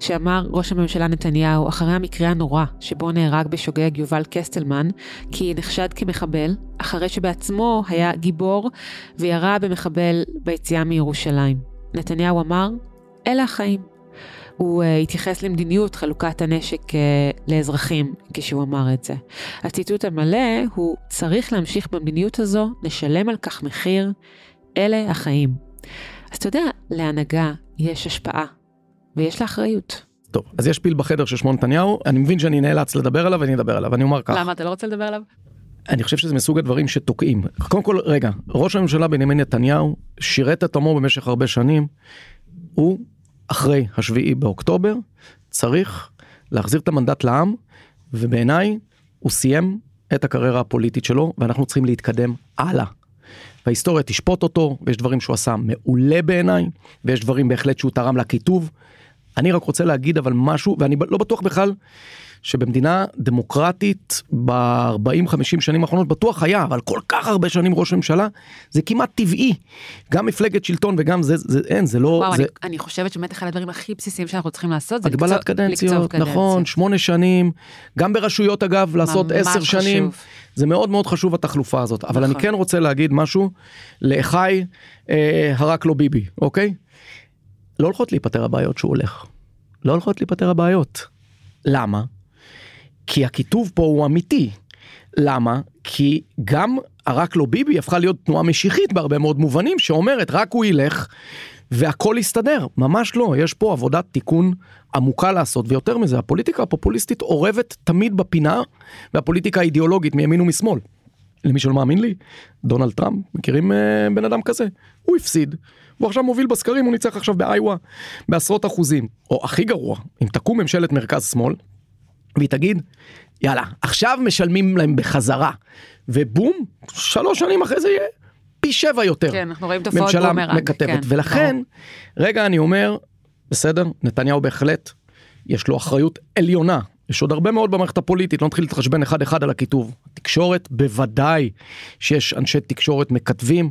שאמר ראש הממשלה נתניהו אחרי המקרה הנורא שבו נהרג בשוגג יובל קסטלמן, כי נחשד כמחבל, אחרי שבעצמו היה גיבור וירה במחבל ביציאה מירושלים. נתניהו אמר, אלה החיים. הוא uh, התייחס למדיניות חלוקת הנשק uh, לאזרחים כשהוא אמר את זה. הציטוט המלא הוא צריך להמשיך במדיניות הזו, נשלם על כך מחיר, אלה החיים. אז אתה יודע, להנהגה יש השפעה, ויש לה אחריות. טוב, אז יש פיל בחדר ששמו נתניהו, אני מבין שאני נאלץ לדבר עליו ואני אדבר עליו, אני אומר כך. למה אתה לא רוצה לדבר עליו? אני חושב שזה מסוג הדברים שתוקעים. קודם כל, רגע, ראש הממשלה בנימין נתניהו שירת את עמו במשך הרבה שנים. הוא, אחרי השביעי באוקטובר, צריך להחזיר את המנדט לעם, ובעיניי הוא סיים את הקריירה הפוליטית שלו, ואנחנו צריכים להתקדם הלאה. וההיסטוריה תשפוט אותו, ויש דברים שהוא עשה מעולה בעיניי, ויש דברים בהחלט שהוא תרם לקיטוב. אני רק רוצה להגיד אבל משהו, ואני לא בטוח בכלל שבמדינה דמוקרטית ב-40-50 שנים האחרונות בטוח היה, אבל כל כך הרבה שנים ראש ממשלה, זה כמעט טבעי. גם מפלגת שלטון וגם זה, זה אין, זה לא... וואו, זה... אני, אני חושבת שבאמת אחד הדברים הכי בסיסיים שאנחנו צריכים לעשות זה לקצוב, קדנציות, לקצוב קדנציה. נכון, שמונה שנים, גם ברשויות אגב, לעשות עשר שנים. זה מאוד מאוד חשוב התחלופה הזאת, אבל אני נכון. כן רוצה להגיד משהו לאחיי אה, הרק לא ביבי, אוקיי? לא הולכות להיפתר הבעיות שהוא הולך, לא הולכות להיפתר הבעיות. למה? כי הקיטוב פה הוא אמיתי. למה? כי גם הרק לא ביבי הפכה להיות תנועה משיחית בהרבה מאוד מובנים שאומרת רק הוא ילך והכל יסתדר. ממש לא, יש פה עבודת תיקון עמוקה לעשות ויותר מזה הפוליטיקה הפופוליסטית אורבת תמיד בפינה והפוליטיקה האידיאולוגית מימין ומשמאל. למי שלא מאמין לי, דונלד טראמפ, מכירים אה, בן אדם כזה? הוא הפסיד, הוא עכשיו מוביל בסקרים, הוא ניצח עכשיו באיווה בעשרות אחוזים. או הכי גרוע, אם תקום ממשלת מרכז שמאל, והיא תגיד, יאללה, עכשיו משלמים להם בחזרה, ובום, שלוש שנים אחרי זה יהיה פי שבע יותר. כן, אנחנו רואים תופעות ממשלה בומרנג. מקטבת, כן, ולכן, רגע אני אומר, בסדר, נתניהו בהחלט, יש לו אחריות עליונה. יש עוד הרבה מאוד במערכת הפוליטית, לא נתחיל להתחשבן אחד אחד על הקיטוב. תקשורת, בוודאי שיש אנשי תקשורת מקטבים,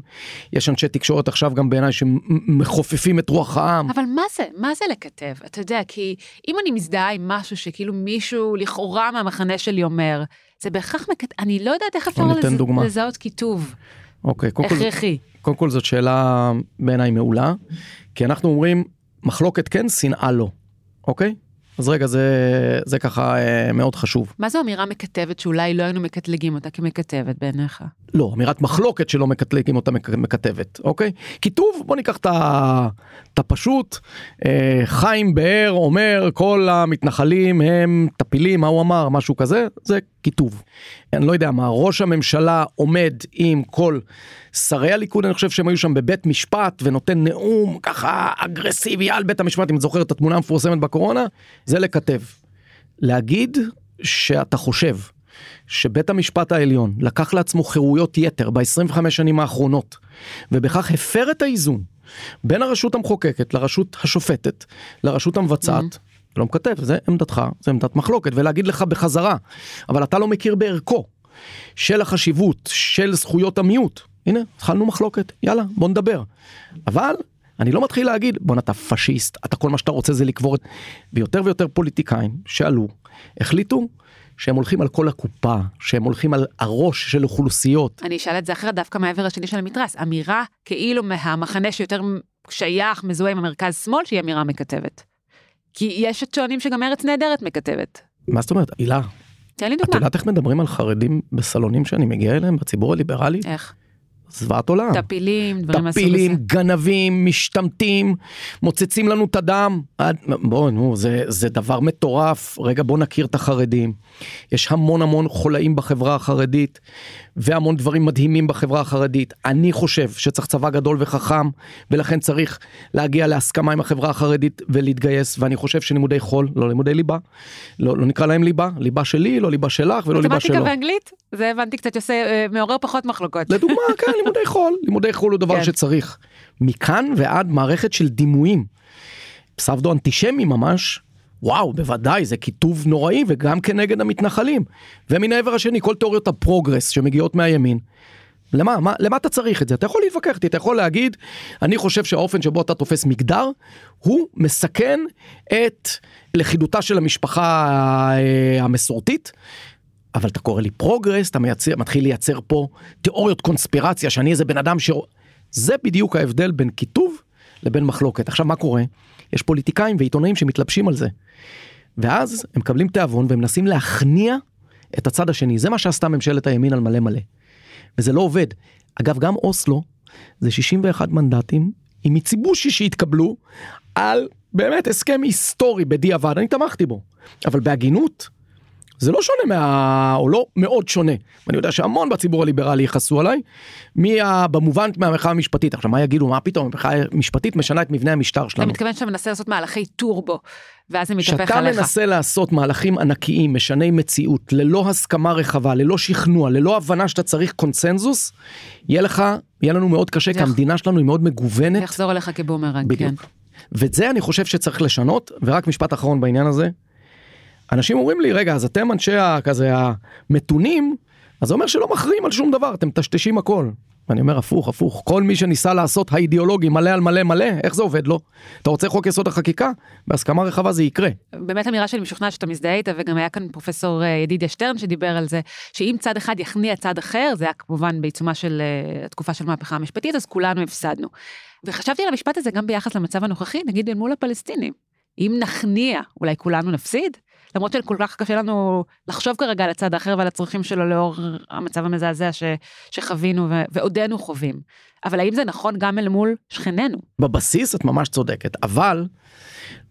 יש אנשי תקשורת עכשיו גם בעיניי שמחופפים את רוח העם. אבל מה זה, מה זה לכתב? אתה יודע, כי אם אני מזדהה עם משהו שכאילו מישהו לכאורה מהמחנה שלי אומר, זה בהכרח מקטב, אני לא יודעת איך אפשר לז... לזהות קיטוב אוקיי, קודם כל. קודם כל זאת שאלה בעיניי מעולה, כי אנחנו אומרים מחלוקת כן, שנאה לא, אוקיי? אז רגע, זה, זה ככה אה, מאוד חשוב. מה זו אמירה מקטבת שאולי לא היינו מקטלגים אותה כמקטבת בעיניך? לא, אמירת מחלוקת שלא מקטלגים אותה מקטבת, אוקיי? כיתוב, בוא ניקח את הפשוט. אה, חיים באר אומר כל המתנחלים הם טפילים, מה הוא אמר, משהו כזה, זה כיתוב. אני לא יודע מה, ראש הממשלה עומד עם כל שרי הליכוד, אני חושב שהם היו שם בבית משפט ונותן נאום ככה אגרסיבי על בית המשפט, אם את זוכרת את התמונה המפורסמת בקורונה, זה לכתב. להגיד שאתה חושב שבית המשפט העליון לקח לעצמו חירויות יתר ב-25 שנים האחרונות, ובכך הפר את האיזון בין הרשות המחוקקת לרשות השופטת, לרשות המבצעת, mm-hmm. לא מכתב, זה עמדתך, זה עמדת מחלוקת, ולהגיד לך בחזרה, אבל אתה לא מכיר בערכו של החשיבות של זכויות המיעוט. הנה, התחלנו מחלוקת, יאללה, בוא נדבר. אבל אני לא מתחיל להגיד, בואנה אתה פשיסט, אתה כל מה שאתה רוצה זה לקבור את... ויותר ויותר פוליטיקאים שעלו, החליטו שהם הולכים על כל הקופה, שהם הולכים על הראש של אוכלוסיות. אני אשאל את זה אחרת דווקא מהעבר השני של המתרס. אמירה כאילו מהמחנה שיותר שייך, מזוהה עם המרכז שמאל, שהיא אמירה מקטבת. כי יש הטוענים שגם ארץ נהדרת מקטבת. מה זאת אומרת? הילה, תן לי את דוגמה. יודעת איך מדברים על חרדים בסלונים שאני מגיע אליהם, בציבור הליברלי? איך? זוועת עולם. טפילים, דברים מהסוג טפילים, הזה. גנבים, משתמטים, מוצצים לנו את הדם. עד- בוא, נו, זה, זה דבר מטורף. רגע, בוא נכיר את החרדים. יש המון המון חולאים בחברה החרדית, והמון דברים מדהימים בחברה החרדית. אני חושב שצריך צבא גדול וחכם, ולכן צריך להגיע להסכמה עם החברה החרדית ולהתגייס, ואני חושב שלימודי חול, לא לימודי ליבה, לא, לא נקרא להם ליבה, ליבה שלי, לא ליבה שלך ולא ליבה שלו. מתמטיקה ואנגלית? זה הבנתי קצת עושה, אה, מעורר פחות מחלוקות. לדוגמה, כן, לימודי חול. לימודי חול הוא דבר כן. שצריך. מכאן ועד מערכת של דימויים. פסבדו אנטישמי ממש, וואו, בוודאי, זה כיתוב נוראי וגם כנגד המתנחלים. ומן העבר השני, כל תיאוריות הפרוגרס שמגיעות מהימין. למה, מה, למה אתה צריך את זה? אתה יכול להתווכח איתי, אתה יכול להגיד, אני חושב שהאופן שבו אתה תופס מגדר, הוא מסכן את לכידותה של המשפחה אה, המסורתית. אבל אתה קורא לי פרוגרס, אתה מייצר, מתחיל לייצר פה תיאוריות קונספירציה, שאני איזה בן אדם ש... זה בדיוק ההבדל בין קיטוב לבין מחלוקת. עכשיו מה קורה? יש פוליטיקאים ועיתונאים שמתלבשים על זה. ואז הם מקבלים תיאבון והם מנסים להכניע את הצד השני. זה מה שעשתה ממשלת הימין על מלא מלא. וזה לא עובד. אגב, גם אוסלו זה 61 מנדטים עם מיציבושי שהתקבלו על באמת הסכם היסטורי בדיעבד, אני תמכתי בו. אבל בהגינות, זה לא שונה מה... או לא מאוד שונה. ואני יודע שהמון בציבור הליברלי יכעסו עליי, מה... במובן מהמחאה המשפטית. עכשיו מה יגידו, מה פתאום, המחאה המשפטית משנה את מבנה המשטר אתה שלנו. מתכוון שאתה מנסה לעשות מהלכי טורבו, ואז זה מתהפך עליך. מנסה לעשות מהלכים ענקיים, משני מציאות, ללא הסכמה רחבה, ללא שכנוע, ללא הבנה שאתה צריך קונצנזוס, יהיה לך, יהיה לנו מאוד קשה, כי יח- המדינה שלנו היא מאוד מגוונת. יחזור אליך כבומרנג, כן. ואת זה אני חושב שצריך לשנות, ורק משפט אחרון בעניין הזה. אנשים אומרים לי, רגע, אז אתם אנשי ה- כזה המתונים, אז זה אומר שלא מכריעים על שום דבר, אתם מטשטשים הכל. ואני אומר הפוך, הפוך, כל מי שניסה לעשות האידיאולוגי מלא על מלא מלא, איך זה עובד לו? אתה רוצה חוק יסוד החקיקה? בהסכמה רחבה זה יקרה. באמת אמירה שאני משוכנעת שאתה מזדהה איתה, וגם היה כאן פרופסור אה, ידידיה שטרן שדיבר על זה, שאם צד אחד יכניע צד אחר, זה היה כמובן בעיצומה של אה, התקופה של מהפכה המשפטית, אז כולנו הפסדנו. וחשבתי על המשפט הזה גם ביחס למצב הנוכחי, נגיד אל מול הפלסטינים. אם נכניע, אולי כולנו נפסיד? למרות שכל כך קשה לנו לחשוב כרגע על הצד האחר ועל הצרכים שלו לאור המצב המזעזע ש, שחווינו ו, ועודנו חווים. אבל האם זה נכון גם אל מול שכנינו? בבסיס את ממש צודקת, אבל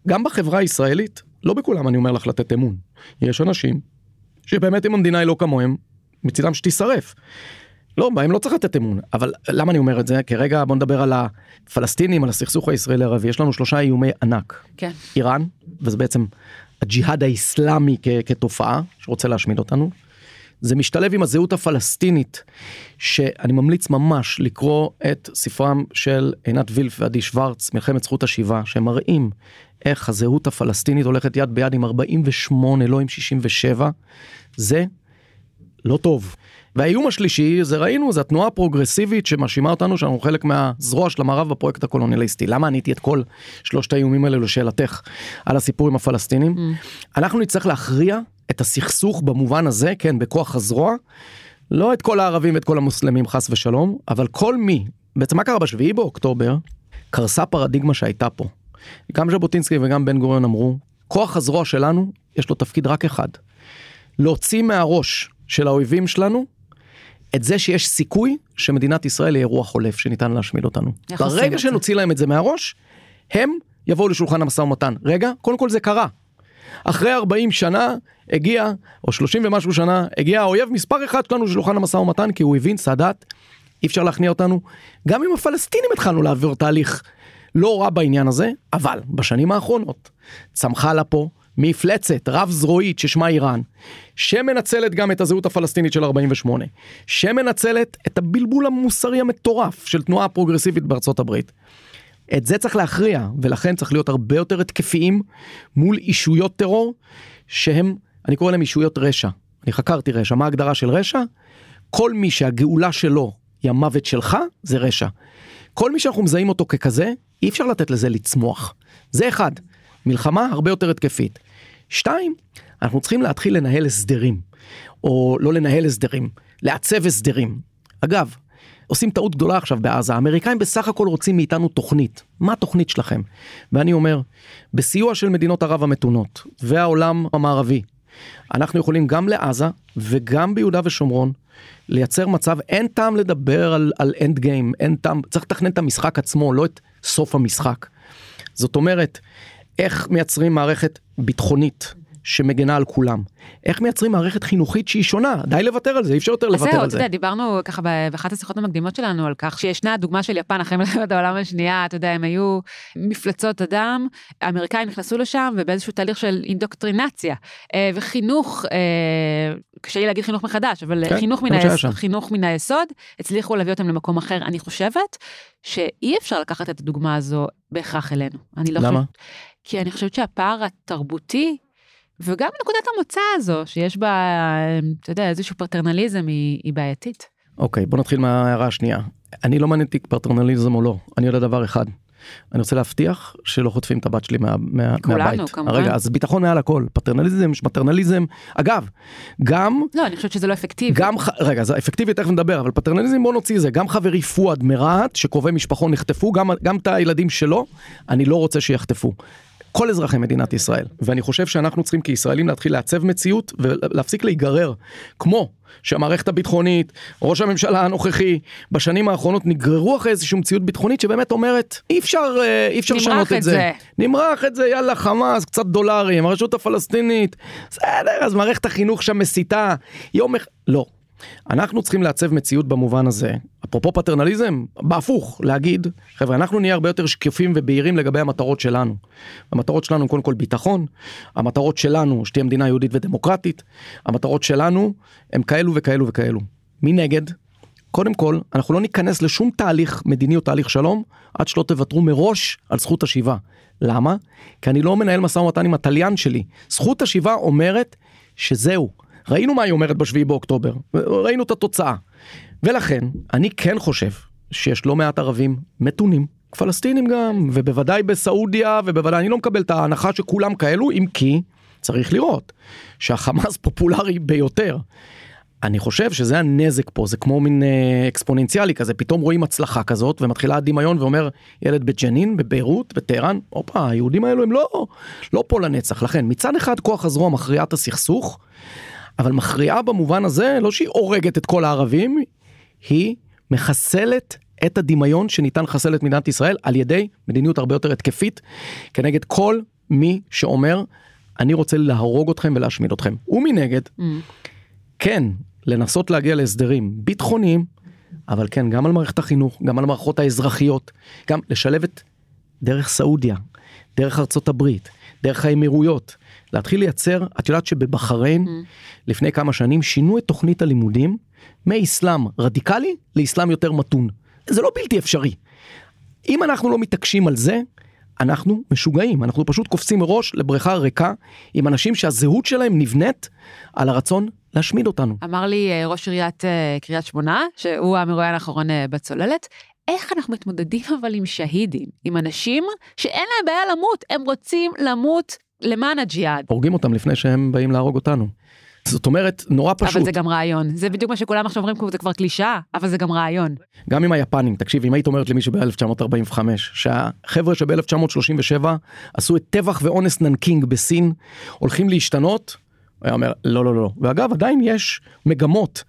גם בחברה הישראלית, לא בכולם אני אומר לך לתת אמון. יש אנשים שבאמת אם המדינה היא לא כמוהם, מצידם שתישרף. לא, בהם לא צריך לתת אמון, אבל למה אני אומר את זה? כי רגע בוא נדבר על הפלסטינים, על הסכסוך הישראלי ערבי, יש לנו שלושה איומי ענק. כן. איראן, וזה בעצם הג'יהאד האיסלאמי כ- כתופעה שרוצה להשמיד אותנו. זה משתלב עם הזהות הפלסטינית, שאני ממליץ ממש לקרוא את ספרם של עינת וילף ועדי שוורץ, מלחמת זכות השיבה, שמראים איך הזהות הפלסטינית הולכת יד ביד עם 48, לא עם 67. זה לא טוב. והאיום השלישי, זה ראינו, זה התנועה הפרוגרסיבית שמאשימה אותנו שאנחנו חלק מהזרוע של המערב בפרויקט הקולוניאליסטי. למה עניתי את כל שלושת האיומים האלה לשאלתך על הסיפור עם הפלסטינים? Mm. אנחנו נצטרך להכריע את הסכסוך במובן הזה, כן, בכוח הזרוע, לא את כל הערבים ואת כל המוסלמים חס ושלום, אבל כל מי, בעצם מה קרה בשביעי באוקטובר? קרסה פרדיגמה שהייתה פה. גם ז'בוטינסקי וגם בן גוריון אמרו, כוח הזרוע שלנו, יש לו תפקיד רק אחד. להוציא מהראש של האויבים שלנו את זה שיש סיכוי שמדינת ישראל היא אירוע חולף שניתן להשמיד אותנו. ברגע? שנוציא להם את זה מהראש, הם יבואו לשולחן המשא ומתן. רגע, קודם כל זה קרה. אחרי 40 שנה הגיע, או 30 ומשהו שנה, הגיע האויב מספר אחד שלנו לשולחן המשא ומתן, כי הוא הבין, סאדאת, אי אפשר להכניע אותנו. גם עם הפלסטינים התחלנו לעבור תהליך לא רע בעניין הזה, אבל בשנים האחרונות צמחה לה פה מפלצת רב זרועית ששמה איראן, שמנצלת גם את הזהות הפלסטינית של 48, שמנצלת את הבלבול המוסרי המטורף של תנועה פרוגרסיבית בארצות הברית. את זה צריך להכריע, ולכן צריך להיות הרבה יותר התקפיים מול אישויות טרור, שהם, אני קורא להם אישויות רשע. אני חקרתי רשע, מה ההגדרה של רשע? כל מי שהגאולה שלו היא המוות שלך, זה רשע. כל מי שאנחנו מזהים אותו ככזה, אי אפשר לתת לזה לצמוח. זה אחד, מלחמה הרבה יותר התקפית. שתיים, אנחנו צריכים להתחיל לנהל הסדרים, או לא לנהל הסדרים, לעצב הסדרים. אגב, עושים טעות גדולה עכשיו בעזה, האמריקאים בסך הכל רוצים מאיתנו תוכנית. מה התוכנית שלכם? ואני אומר, בסיוע של מדינות ערב המתונות והעולם המערבי, אנחנו יכולים גם לעזה וגם ביהודה ושומרון לייצר מצב, אין טעם לדבר על, על אנד גיים, אין טעם, צריך לתכנן את המשחק עצמו, לא את סוף המשחק. זאת אומרת, איך מייצרים מערכת ביטחונית שמגנה על כולם. איך מייצרים מערכת חינוכית שהיא שונה? די לוותר על זה, אי אפשר יותר לוותר זהו, על זה. אתה יודע, דיברנו ככה באחת השיחות המקדימות שלנו על כך שישנה הדוגמה של יפן אחרי מלחמת העולם השנייה, אתה יודע, הם היו מפלצות אדם, האמריקאים נכנסו לשם ובאיזשהו תהליך של אינדוקטרינציה אה, וחינוך, אה, קשה לי להגיד חינוך מחדש, אבל כן, חינוך, מן שם. חינוך מן היסוד, הצליחו להביא אותם למקום אחר. אני חושבת שאי אפשר לקחת את הדוגמה הזו בהכרח אלינו. אני לא למה? חושבת, כי אני חושבת שהפער התרבותי וגם נקודת המוצא הזו, שיש בה, אתה יודע, איזשהו פטרנליזם, היא, היא בעייתית. אוקיי, בוא נתחיל מההערה השנייה. אני לא מעניין אותי פטרנליזם או לא, אני יודע דבר אחד. אני רוצה להבטיח שלא חוטפים את הבת שלי מה, מה, כולנו, מהבית. כמובן. רגע, אז ביטחון מעל הכל, פטרנליזם, מטרנליזם. אגב, גם לא, אני חושבת שזה לא אפקטיבי. גם, רגע, זה אפקטיבי, תכף נדבר, אבל פטרנליזם בוא נוציא זה, גם חברי פואד מרהט, שקרובי משפחו נחטפו, גם, גם את הילדים שלו, אני לא רוצה שיחטפו. כל אזרחי מדינת ישראל, ואני חושב שאנחנו צריכים כישראלים להתחיל לעצב מציאות ולהפסיק להיגרר, כמו שהמערכת הביטחונית, ראש הממשלה הנוכחי, בשנים האחרונות נגררו אחרי איזושהי מציאות ביטחונית שבאמת אומרת, אי אפשר, אה, אי אפשר לשנות את את זה. זה. נמרח את זה, יאללה, חמאס, קצת דולרים, הרשות הפלסטינית, בסדר, אז מערכת החינוך שם מסיתה, יום אחד, לא. אנחנו צריכים לעצב מציאות במובן הזה, אפרופו פטרנליזם, בהפוך, להגיד, חבר'ה, אנחנו נהיה הרבה יותר שקופים ובהירים לגבי המטרות שלנו. המטרות שלנו הם קודם כל ביטחון, המטרות שלנו שתהיה מדינה יהודית ודמוקרטית, המטרות שלנו הם כאלו וכאלו וכאלו. מנגד, קודם כל, אנחנו לא ניכנס לשום תהליך מדיני או תהליך שלום עד שלא תוותרו מראש על זכות השיבה. למה? כי אני לא מנהל משא ומתן עם התליין שלי. זכות השיבה אומרת שזהו. ראינו מה היא אומרת בשביעי באוקטובר, ראינו את התוצאה. ולכן, אני כן חושב שיש לא מעט ערבים מתונים, פלסטינים גם, ובוודאי בסעודיה, ובוודאי, אני לא מקבל את ההנחה שכולם כאלו, אם כי צריך לראות שהחמאס פופולרי ביותר. אני חושב שזה הנזק פה, זה כמו מין אה, אקספוננציאלי כזה, פתאום רואים הצלחה כזאת ומתחילה הדמיון ואומר ילד בג'נין, בביירות, בטהרן, הופה, היהודים האלו הם לא, לא פה לנצח. לכן, מצד אחד כוח הזרוע מכריעה את הסכסוך, אבל מכריעה במובן הזה, לא שהיא הורגת את כל הערבים, היא מחסלת את הדמיון שניתן לחסל את מדינת ישראל על ידי מדיניות הרבה יותר התקפית כנגד כל מי שאומר, אני רוצה להרוג אתכם ולהשמיד אתכם. ומנגד, Mm. כן, לנסות להגיע להסדרים ביטחוניים, אבל כן, גם על מערכת החינוך, גם על המערכות האזרחיות, גם לשלב את דרך סעודיה, דרך ארצות הברית, דרך האמירויות, להתחיל לייצר, את יודעת שבבחריין, לפני כמה שנים שינו את תוכנית הלימודים מאסלאם רדיקלי לאסלאם יותר מתון. זה לא בלתי אפשרי. אם אנחנו לא מתעקשים על זה, אנחנו משוגעים, אנחנו פשוט קופצים מראש לבריכה ריקה עם אנשים שהזהות שלהם נבנית על הרצון להשמיד אותנו. אמר לי אה, ראש עיריית אה, קריית שמונה, שהוא המרואיין האחרון אה, בצוללת, איך אנחנו מתמודדים אבל עם שהידים, עם אנשים שאין להם בעיה למות, הם רוצים למות למען הג'יהאד. הורגים אותם לפני שהם באים להרוג אותנו. זאת אומרת, נורא פשוט. אבל זה גם רעיון, זה בדיוק מה שכולם עכשיו אומרים, זה כבר קלישאה, אבל זה גם רעיון. גם עם היפנים, תקשיב, אם היית אומרת למישהו ב-1945, שהחבר'ה שב-1937 עשו את טבח ואונס ננקינג בסין, הולכים להשתנות, הוא היה אומר, לא, לא, לא. ואגב, עדיין יש מגמות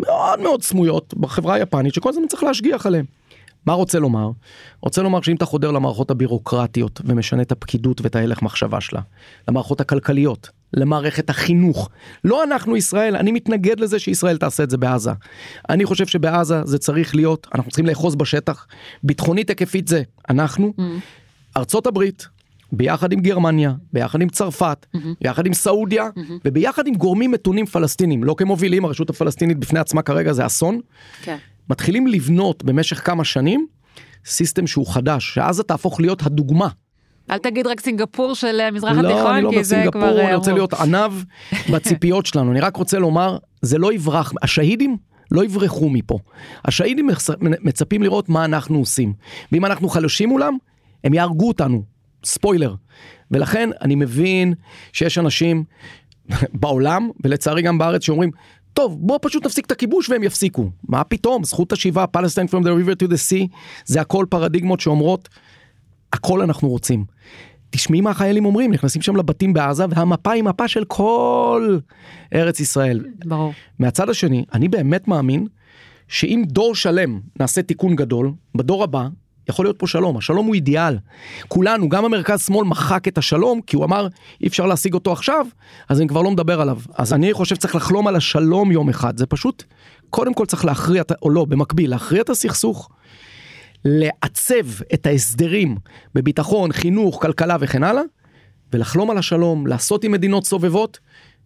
מאוד מאוד סמויות בחברה היפנית, שכל הזמן צריך להשגיח עליהן. מה רוצה לומר? רוצה לומר שאם אתה חודר למערכות הבירוקרטיות ומשנה את הפקידות ואת ההלך מחשבה שלה, למערכות הכלכליות, למערכת החינוך, לא אנחנו ישראל, אני מתנגד לזה שישראל תעשה את זה בעזה. אני חושב שבעזה זה צריך להיות, אנחנו צריכים לאחוז בשטח, ביטחונית היקפית זה אנחנו, ארצות הברית, ביחד עם גרמניה, ביחד עם צרפת, ביחד עם סעודיה, וביחד עם גורמים מתונים פלסטינים, לא כמובילים, הרשות הפלסטינית בפני עצמה כרגע זה אסון. כן. מתחילים לבנות במשך כמה שנים סיסטם שהוא חדש, שעזה תהפוך להיות הדוגמה. אל תגיד רק סינגפור של המזרח לא, התיכון, אני לא כי זה כבר... בסינגפור, אני אה, רוצה אמרו. להיות עניו בציפיות שלנו. אני רק רוצה לומר, זה לא יברח, השהידים לא יברחו מפה. השהידים מצפים לראות מה אנחנו עושים. ואם אנחנו חלשים מולם, הם יהרגו אותנו. ספוילר. ולכן אני מבין שיש אנשים בעולם, ולצערי גם בארץ, שאומרים, טוב, בוא פשוט נפסיק את הכיבוש והם יפסיקו. מה פתאום? זכות השיבה, Palestine from the river to the sea, זה הכל פרדיגמות שאומרות, הכל אנחנו רוצים. תשמעי מה החיילים אומרים, נכנסים שם לבתים בעזה, והמפה היא מפה של כל ארץ ישראל. ברור. מהצד השני, אני באמת מאמין שאם דור שלם נעשה תיקון גדול, בדור הבא יכול להיות פה שלום, השלום הוא אידיאל. כולנו, גם המרכז שמאל מחק את השלום, כי הוא אמר אי אפשר להשיג אותו עכשיו, אז אני כבר לא מדבר עליו. אז אני חושב שצריך לחלום על השלום יום אחד, זה פשוט, קודם כל צריך להכריע, או לא, במקביל, להכריע את הסכסוך, לעצב את ההסדרים בביטחון, חינוך, כלכלה וכן הלאה, ולחלום על השלום, לעשות עם מדינות סובבות,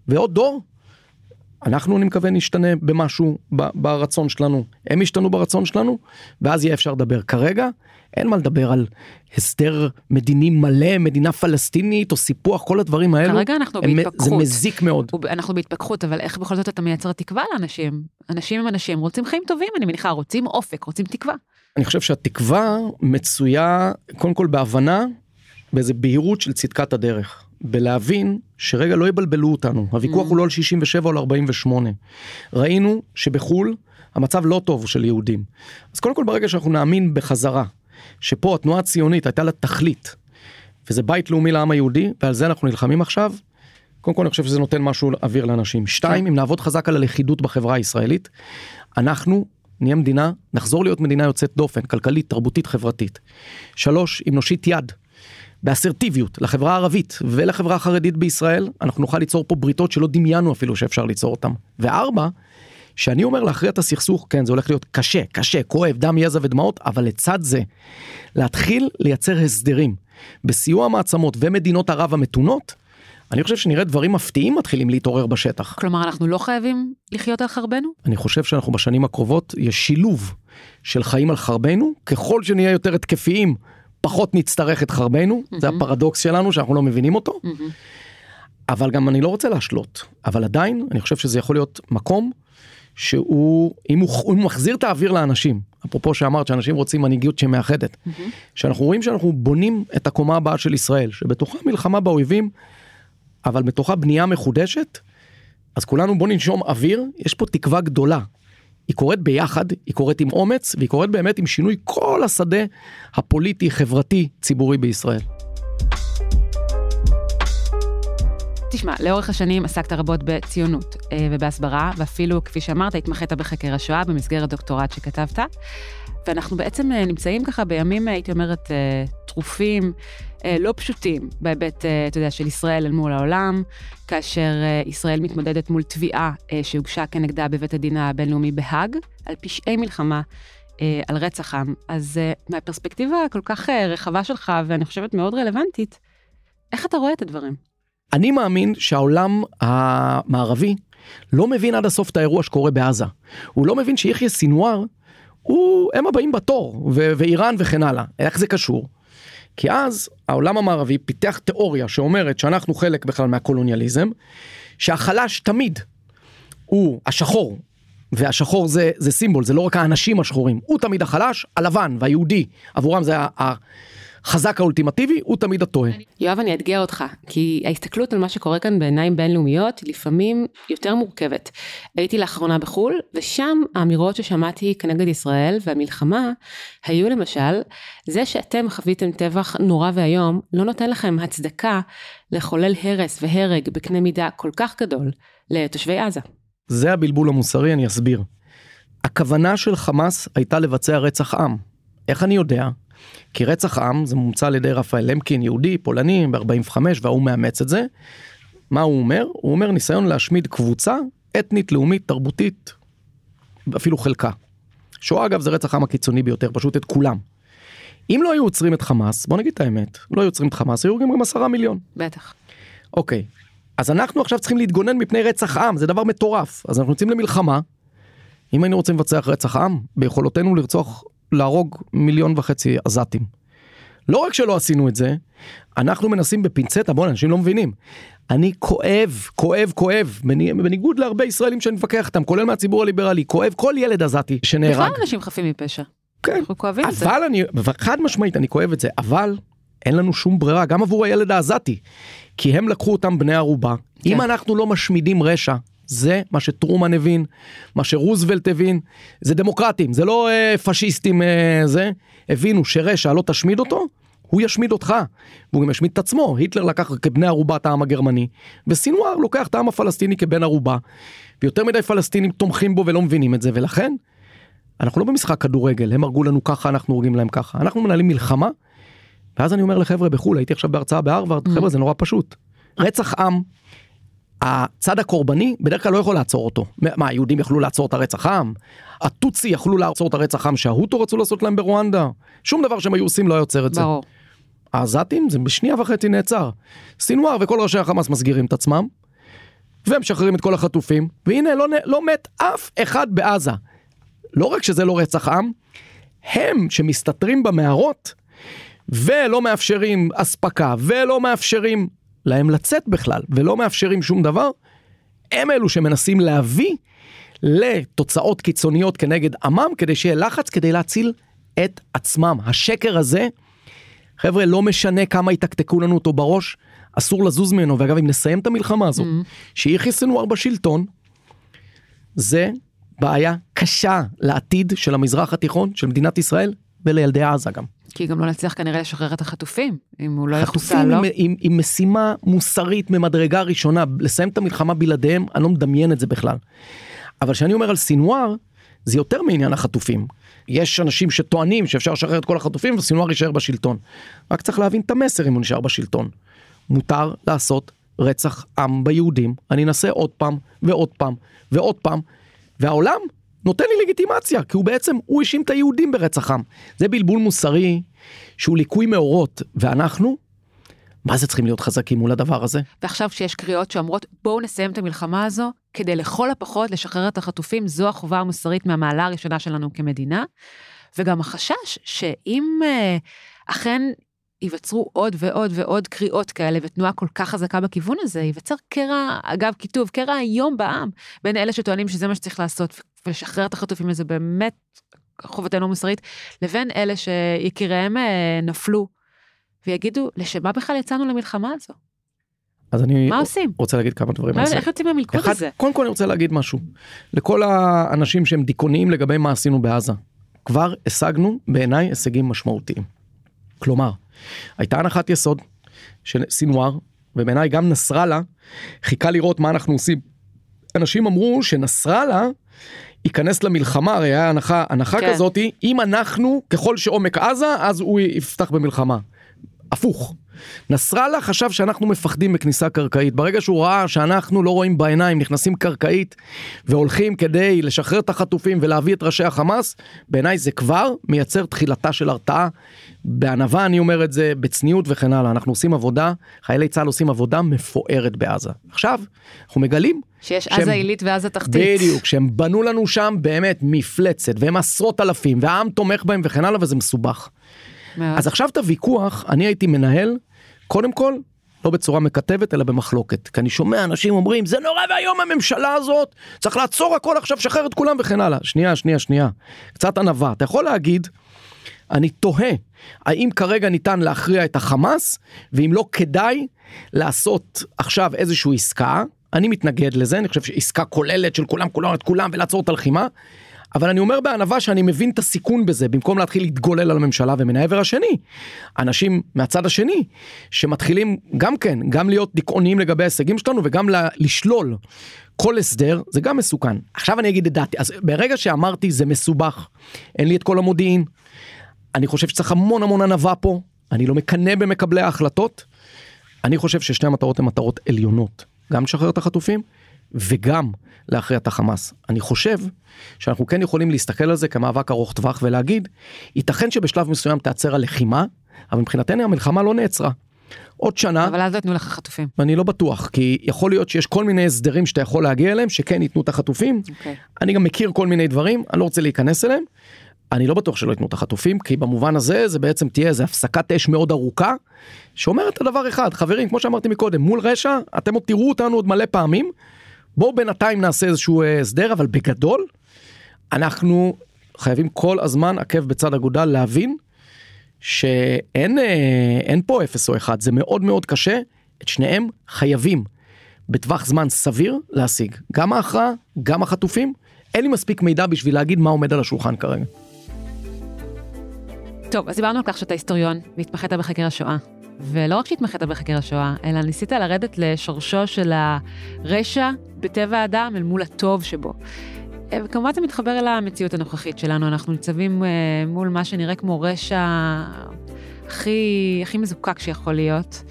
ועוד דור, אנחנו אני מקווה נשתנה במשהו ברצון שלנו, הם ישתנו ברצון שלנו, ואז יהיה אפשר לדבר. כרגע אין מה לדבר על הסדר מדיני מלא, מדינה פלסטינית או סיפוח, כל הדברים האלו. כרגע אנחנו הם, בהתפכחות. זה מזיק מאוד. אנחנו בהתפכחות, אבל איך בכל זאת אתה מייצר תקווה לאנשים? אנשים הם אנשים, רוצים חיים טובים, אני מניחה, רוצים אופק, רוצים תקווה. אני חושב שהתקווה מצויה קודם כל בהבנה, באיזה בהירות של צדקת הדרך. בלהבין שרגע לא יבלבלו אותנו, הוויכוח mm. הוא לא על 67 או על 48. ראינו שבחו"ל המצב לא טוב של יהודים. אז קודם כל ברגע שאנחנו נאמין בחזרה, שפה התנועה הציונית הייתה לה תכלית, וזה בית לאומי לעם היהודי, ועל זה אנחנו נלחמים עכשיו, קודם כל אני חושב שזה נותן משהו אוויר לאנשים. שתיים, כן. אם נעבוד חזק על הלכידות בחברה הישראלית, אנחנו נהיה מדינה, נחזור להיות מדינה יוצאת דופן, כלכלית, תרבותית, חברתית. שלוש, אם נושיט יד באסרטיביות לחברה הערבית ולחברה החרדית בישראל, אנחנו נוכל ליצור פה בריתות שלא דמיינו אפילו שאפשר ליצור אותם. וארבע, שאני אומר להכריע את הסכסוך, כן, זה הולך להיות קשה, קשה, כואב, דם, יזע ודמעות, אבל לצד זה, להתחיל לייצר הסדרים בסיוע המעצמות ומדינות ערב המתונות, אני חושב שנראה דברים מפתיעים מתחילים להתעורר בשטח. כלומר, אנחנו לא חייבים לחיות על חרבנו? אני חושב שאנחנו בשנים הקרובות, יש שילוב של חיים על חרבנו, ככל שנהיה יותר התקפיים פחות נצטרך את חרבנו, mm-hmm. זה הפרדוקס שלנו שאנחנו לא מבינים אותו. Mm-hmm. אבל גם אני לא רוצה להשלות, אבל עדיין אני חושב שזה יכול להיות מקום שהוא, אם הוא, אם הוא מחזיר את האוויר לאנשים, אפרופו שאמרת שאנשים רוצים מנהיגות שמאחדת, mm-hmm. שאנחנו רואים שאנחנו בונים את הקומה הבאה של ישראל, שבתוכה מלחמה באויבים, אבל בתוכה בנייה מחודשת, אז כולנו בוא ננשום אוויר, יש פה תקווה גדולה היא קורית ביחד, היא קורית עם אומץ, והיא קורית באמת עם שינוי כל השדה הפוליטי, חברתי, ציבורי בישראל. תשמע, לאורך השנים עסקת רבות בציונות אה, ובהסברה, ואפילו, כפי שאמרת, התמחית בחקר השואה במסגרת דוקטורט שכתבת. ואנחנו בעצם אה, נמצאים ככה בימים, אה, הייתי אומרת, טרופים, לא פשוטים, בהיבט, אתה יודע, של ישראל אל מול העולם, כאשר ישראל מתמודדת מול תביעה שהוגשה כנגדה בבית הדין הבינלאומי בהאג, על פשעי מלחמה. על רצח עם. אז מהפרספקטיבה הכל כך רחבה שלך, ואני חושבת מאוד רלוונטית, איך אתה רואה את הדברים? אני מאמין שהעולם המערבי לא מבין עד הסוף את האירוע שקורה בעזה. הוא לא מבין שיחיא סינואר, הוא, הם הבאים בתור, ו- ואיראן וכן הלאה. איך זה קשור? כי אז העולם המערבי פיתח תיאוריה שאומרת שאנחנו חלק בכלל מהקולוניאליזם, שהחלש תמיד הוא השחור, והשחור זה, זה סימבול, זה לא רק האנשים השחורים, הוא תמיד החלש, הלבן והיהודי, עבורם זה ה... החזק האולטימטיבי הוא תמיד הטועה. יואב, אני אאתגר אותך, כי ההסתכלות על מה שקורה כאן בעיניים בינלאומיות לפעמים יותר מורכבת. הייתי לאחרונה בחו"ל, ושם האמירות ששמעתי כנגד ישראל והמלחמה, היו למשל, זה שאתם חוויתם טבח נורא ואיום, לא נותן לכם הצדקה לחולל הרס והרג בקנה מידה כל כך גדול לתושבי עזה. זה הבלבול המוסרי, אני אסביר. הכוונה של חמאס הייתה לבצע רצח עם. איך אני יודע? כי רצח עם זה מומצא על ידי רפאל למקין יהודי פולני ב-45 והוא מאמץ את זה. מה הוא אומר? הוא אומר ניסיון להשמיד קבוצה אתנית לאומית תרבותית אפילו חלקה. שואה אגב זה רצח עם הקיצוני ביותר פשוט את כולם. אם לא היו עוצרים את חמאס בוא נגיד את האמת לא היו עוצרים את חמאס היו גם עשרה מיליון. בטח. אוקיי אז אנחנו עכשיו צריכים להתגונן מפני רצח עם זה דבר מטורף אז אנחנו יוצאים למלחמה. אם היינו רוצים לבצע רצח עם ביכולותינו לרצוח להרוג מיליון וחצי עזתים. לא רק שלא עשינו את זה, אנחנו מנסים בפינצטה, בוא'נה, אנשים לא מבינים. אני כואב, כואב, כואב, בניגוד להרבה ישראלים שאני מתווכח איתם, כולל מהציבור הליברלי, כואב כל ילד עזתי שנהרג. בכלל אנשים חפים מפשע. כן, אנחנו כואבים את זה. אבל אני, חד משמעית אני כואב את זה, אבל אין לנו שום ברירה, גם עבור הילד העזתי. כי הם לקחו אותם בני ערובה. כן. אם אנחנו לא משמידים רשע, זה מה שטרומן הבין, מה שרוזוולט הבין, זה דמוקרטים, זה לא אה, פשיסטים אה, זה, הבינו שרשע לא תשמיד אותו, הוא ישמיד אותך, והוא גם ישמיד את עצמו. היטלר לקח כבני ערובה את העם הגרמני, וסינואר לוקח את העם הפלסטיני כבן ערובה, ויותר מדי פלסטינים תומכים בו ולא מבינים את זה, ולכן, אנחנו לא במשחק כדורגל, הם הרגו לנו ככה, אנחנו הורגים להם ככה. אנחנו מנהלים מלחמה, ואז אני אומר לחבר'ה בחו"ל, הייתי עכשיו בהרצאה בהרווארד, mm. חבר'ה זה נורא פשוט. רצח עם, הצד הקורבני בדרך כלל לא יכול לעצור אותו. מה, היהודים יכלו לעצור את הרצח עם? הטוצי יכלו לעצור את הרצח עם שההוטו רצו לעשות להם ברואנדה? שום דבר שהם היו עושים לא יוצר את זה. ברור. העזתים זה בשנייה וחצי נעצר. סינואר וכל ראשי החמאס מסגירים את עצמם, ומשחררים את כל החטופים, והנה לא, לא מת אף אחד בעזה. לא רק שזה לא רצח עם, הם שמסתתרים במערות ולא מאפשרים אספקה ולא מאפשרים להם לצאת בכלל ולא מאפשרים שום דבר, הם אלו שמנסים להביא לתוצאות קיצוניות כנגד עמם כדי שיהיה לחץ כדי להציל את עצמם. השקר הזה, חבר'ה, לא משנה כמה יתקתקו לנו אותו בראש, אסור לזוז ממנו. ואגב, אם נסיים את המלחמה הזאת, mm-hmm. שיחיא סנוואר בשלטון, זה בעיה קשה לעתיד של המזרח התיכון, של מדינת ישראל ולילדי עזה גם. כי גם לא נצליח כנראה לשחרר את החטופים, אם הוא לא יחוסל, לא? חטופים עם, עם משימה מוסרית ממדרגה ראשונה, לסיים את המלחמה בלעדיהם, אני לא מדמיין את זה בכלל. אבל כשאני אומר על סינואר, זה יותר מעניין החטופים. יש אנשים שטוענים שאפשר לשחרר את כל החטופים וסינואר יישאר בשלטון. רק צריך להבין את המסר אם הוא נשאר בשלטון. מותר לעשות רצח עם ביהודים, אני אנסה עוד פעם ועוד פעם ועוד פעם, והעולם נותן לי לגיטימציה, כי הוא בעצם, הוא האשים את היהודים ברצח עם. זה בלבול מוסרי שהוא ליקוי מאורות, ואנחנו, מה זה צריכים להיות חזקים מול הדבר הזה? ועכשיו כשיש קריאות שאומרות, בואו נסיים את המלחמה הזו, כדי לכל הפחות לשחרר את החטופים, זו החובה המוסרית מהמעלה הראשונה שלנו כמדינה. וגם החשש שאם uh, אכן ייווצרו עוד ועוד ועוד קריאות כאלה ותנועה כל כך חזקה בכיוון הזה, ייווצר קרע, אגב כיתוב, קרע איום בעם, בין אלה שטוענים שזה מה שצריך לעשות ולשחרר את החטופים לזה באמת חובתנו המוסרית, לבין אלה שיקיריהם אה, נפלו, ויגידו, לשם מה בכלל יצאנו למלחמה הזו? אז אני מה עושים? רוצה להגיד כמה דברים על זה. איך יוצאים מהמלכוד הזה? קודם כל אני רוצה להגיד משהו. לכל האנשים שהם דיכאוניים לגבי מה עשינו בעזה. כבר השגנו בעיניי הישגים משמעותיים. כלומר, הייתה הנחת יסוד של סינואר, ובעיניי גם נסראללה חיכה לראות מה אנחנו עושים. אנשים אמרו שנסראללה ייכנס למלחמה, הרי היה הנחה, הנחה כן. כזאתי, אם אנחנו, ככל שעומק עזה, אז הוא יפתח במלחמה. הפוך. נסראללה חשב שאנחנו מפחדים בכניסה קרקעית. ברגע שהוא ראה שאנחנו לא רואים בעיניים, נכנסים קרקעית והולכים כדי לשחרר את החטופים ולהביא את ראשי החמאס, בעיניי זה כבר מייצר תחילתה של הרתעה. בענווה אני אומר את זה, בצניעות וכן הלאה. אנחנו עושים עבודה, חיילי צה"ל עושים עבודה מפוארת בעזה. עכשיו, אנחנו מגלים שיש שהם, עזה עילית ועזה תחתית. בדיוק, שהם בנו לנו שם באמת מפלצת, והם עשרות אלפים, והעם תומך בהם וכן הלאה, וזה מסובך. מאוד. אז עכשיו את הוויכוח, אני הייתי מנהל קודם כל, לא בצורה מקטבת אלא במחלוקת. כי אני שומע אנשים אומרים זה נורא ואיום הממשלה הזאת, צריך לעצור הכל עכשיו, שחרר את כולם וכן הלאה. שנייה, שנייה, שנייה. קצת ענווה. אתה יכול להגיד, אני תוהה, האם כרגע ניתן להכריע את החמאס, ואם לא כדאי לעשות עכשיו איזושהי עסקה, אני מתנגד לזה, אני חושב שעסקה כוללת של כולם, כולם, את כולם ולעצור את הלחימה. אבל אני אומר בענווה שאני מבין את הסיכון בזה, במקום להתחיל להתגולל על הממשלה ומן העבר השני, אנשים מהצד השני, שמתחילים גם כן, גם להיות דיכאוניים לגבי ההישגים שלנו וגם לשלול כל הסדר, זה גם מסוכן. עכשיו אני אגיד את דעתי, אז ברגע שאמרתי זה מסובך, אין לי את כל המודיעין, אני חושב שצריך המון המון ענווה פה, אני לא מקנא במקבלי ההחלטות, אני חושב ששתי המטרות הן מטרות עליונות, גם לשחרר את החטופים וגם להכריע את החמאס. אני חושב שאנחנו כן יכולים להסתכל על זה כמאבק ארוך טווח ולהגיד, ייתכן שבשלב מסוים תעצר הלחימה, אבל מבחינתנו המלחמה לא נעצרה. עוד שנה. אבל אז לא יתנו לך חטופים. ואני לא בטוח, כי יכול להיות שיש כל מיני הסדרים שאתה יכול להגיע אליהם, שכן ייתנו את החטופים. Okay. אוקיי. אני גם מכיר כל מיני דברים, אני לא רוצה להיכנס אליהם. אני לא בטוח שלא ייתנו את החטופים, כי במובן הזה זה בעצם תהיה איזה הפסקת אש מאוד ארוכה, שאומרת את הדבר אחד, חברים, כמו שאמרתי מקודם, מול רשע, אתם עוד תראו אותנו עוד מלא פעמים, בואו בינתיים נעשה איזשהו אה, הסדר, אבל בגדול, אנחנו חייבים כל הזמן עקב בצד אגודל להבין שאין אה, פה אפס או אחד, זה מאוד מאוד קשה, את שניהם חייבים בטווח זמן סביר להשיג, גם ההכרעה, גם החטופים, אין לי מספיק מידע בשביל להגיד מה עומד על השולחן כרגע. טוב, אז דיברנו על כך שאתה היסטוריון והתמחית בחקר השואה. ולא רק שהתמחית בחקר השואה, אלא ניסית לרדת לשורשו של הרשע בטבע האדם אל מול הטוב שבו. וכמובן זה מתחבר אל המציאות הנוכחית שלנו, אנחנו ניצבים מול מה שנראה כמו רשע הכי, הכי מזוקק שיכול להיות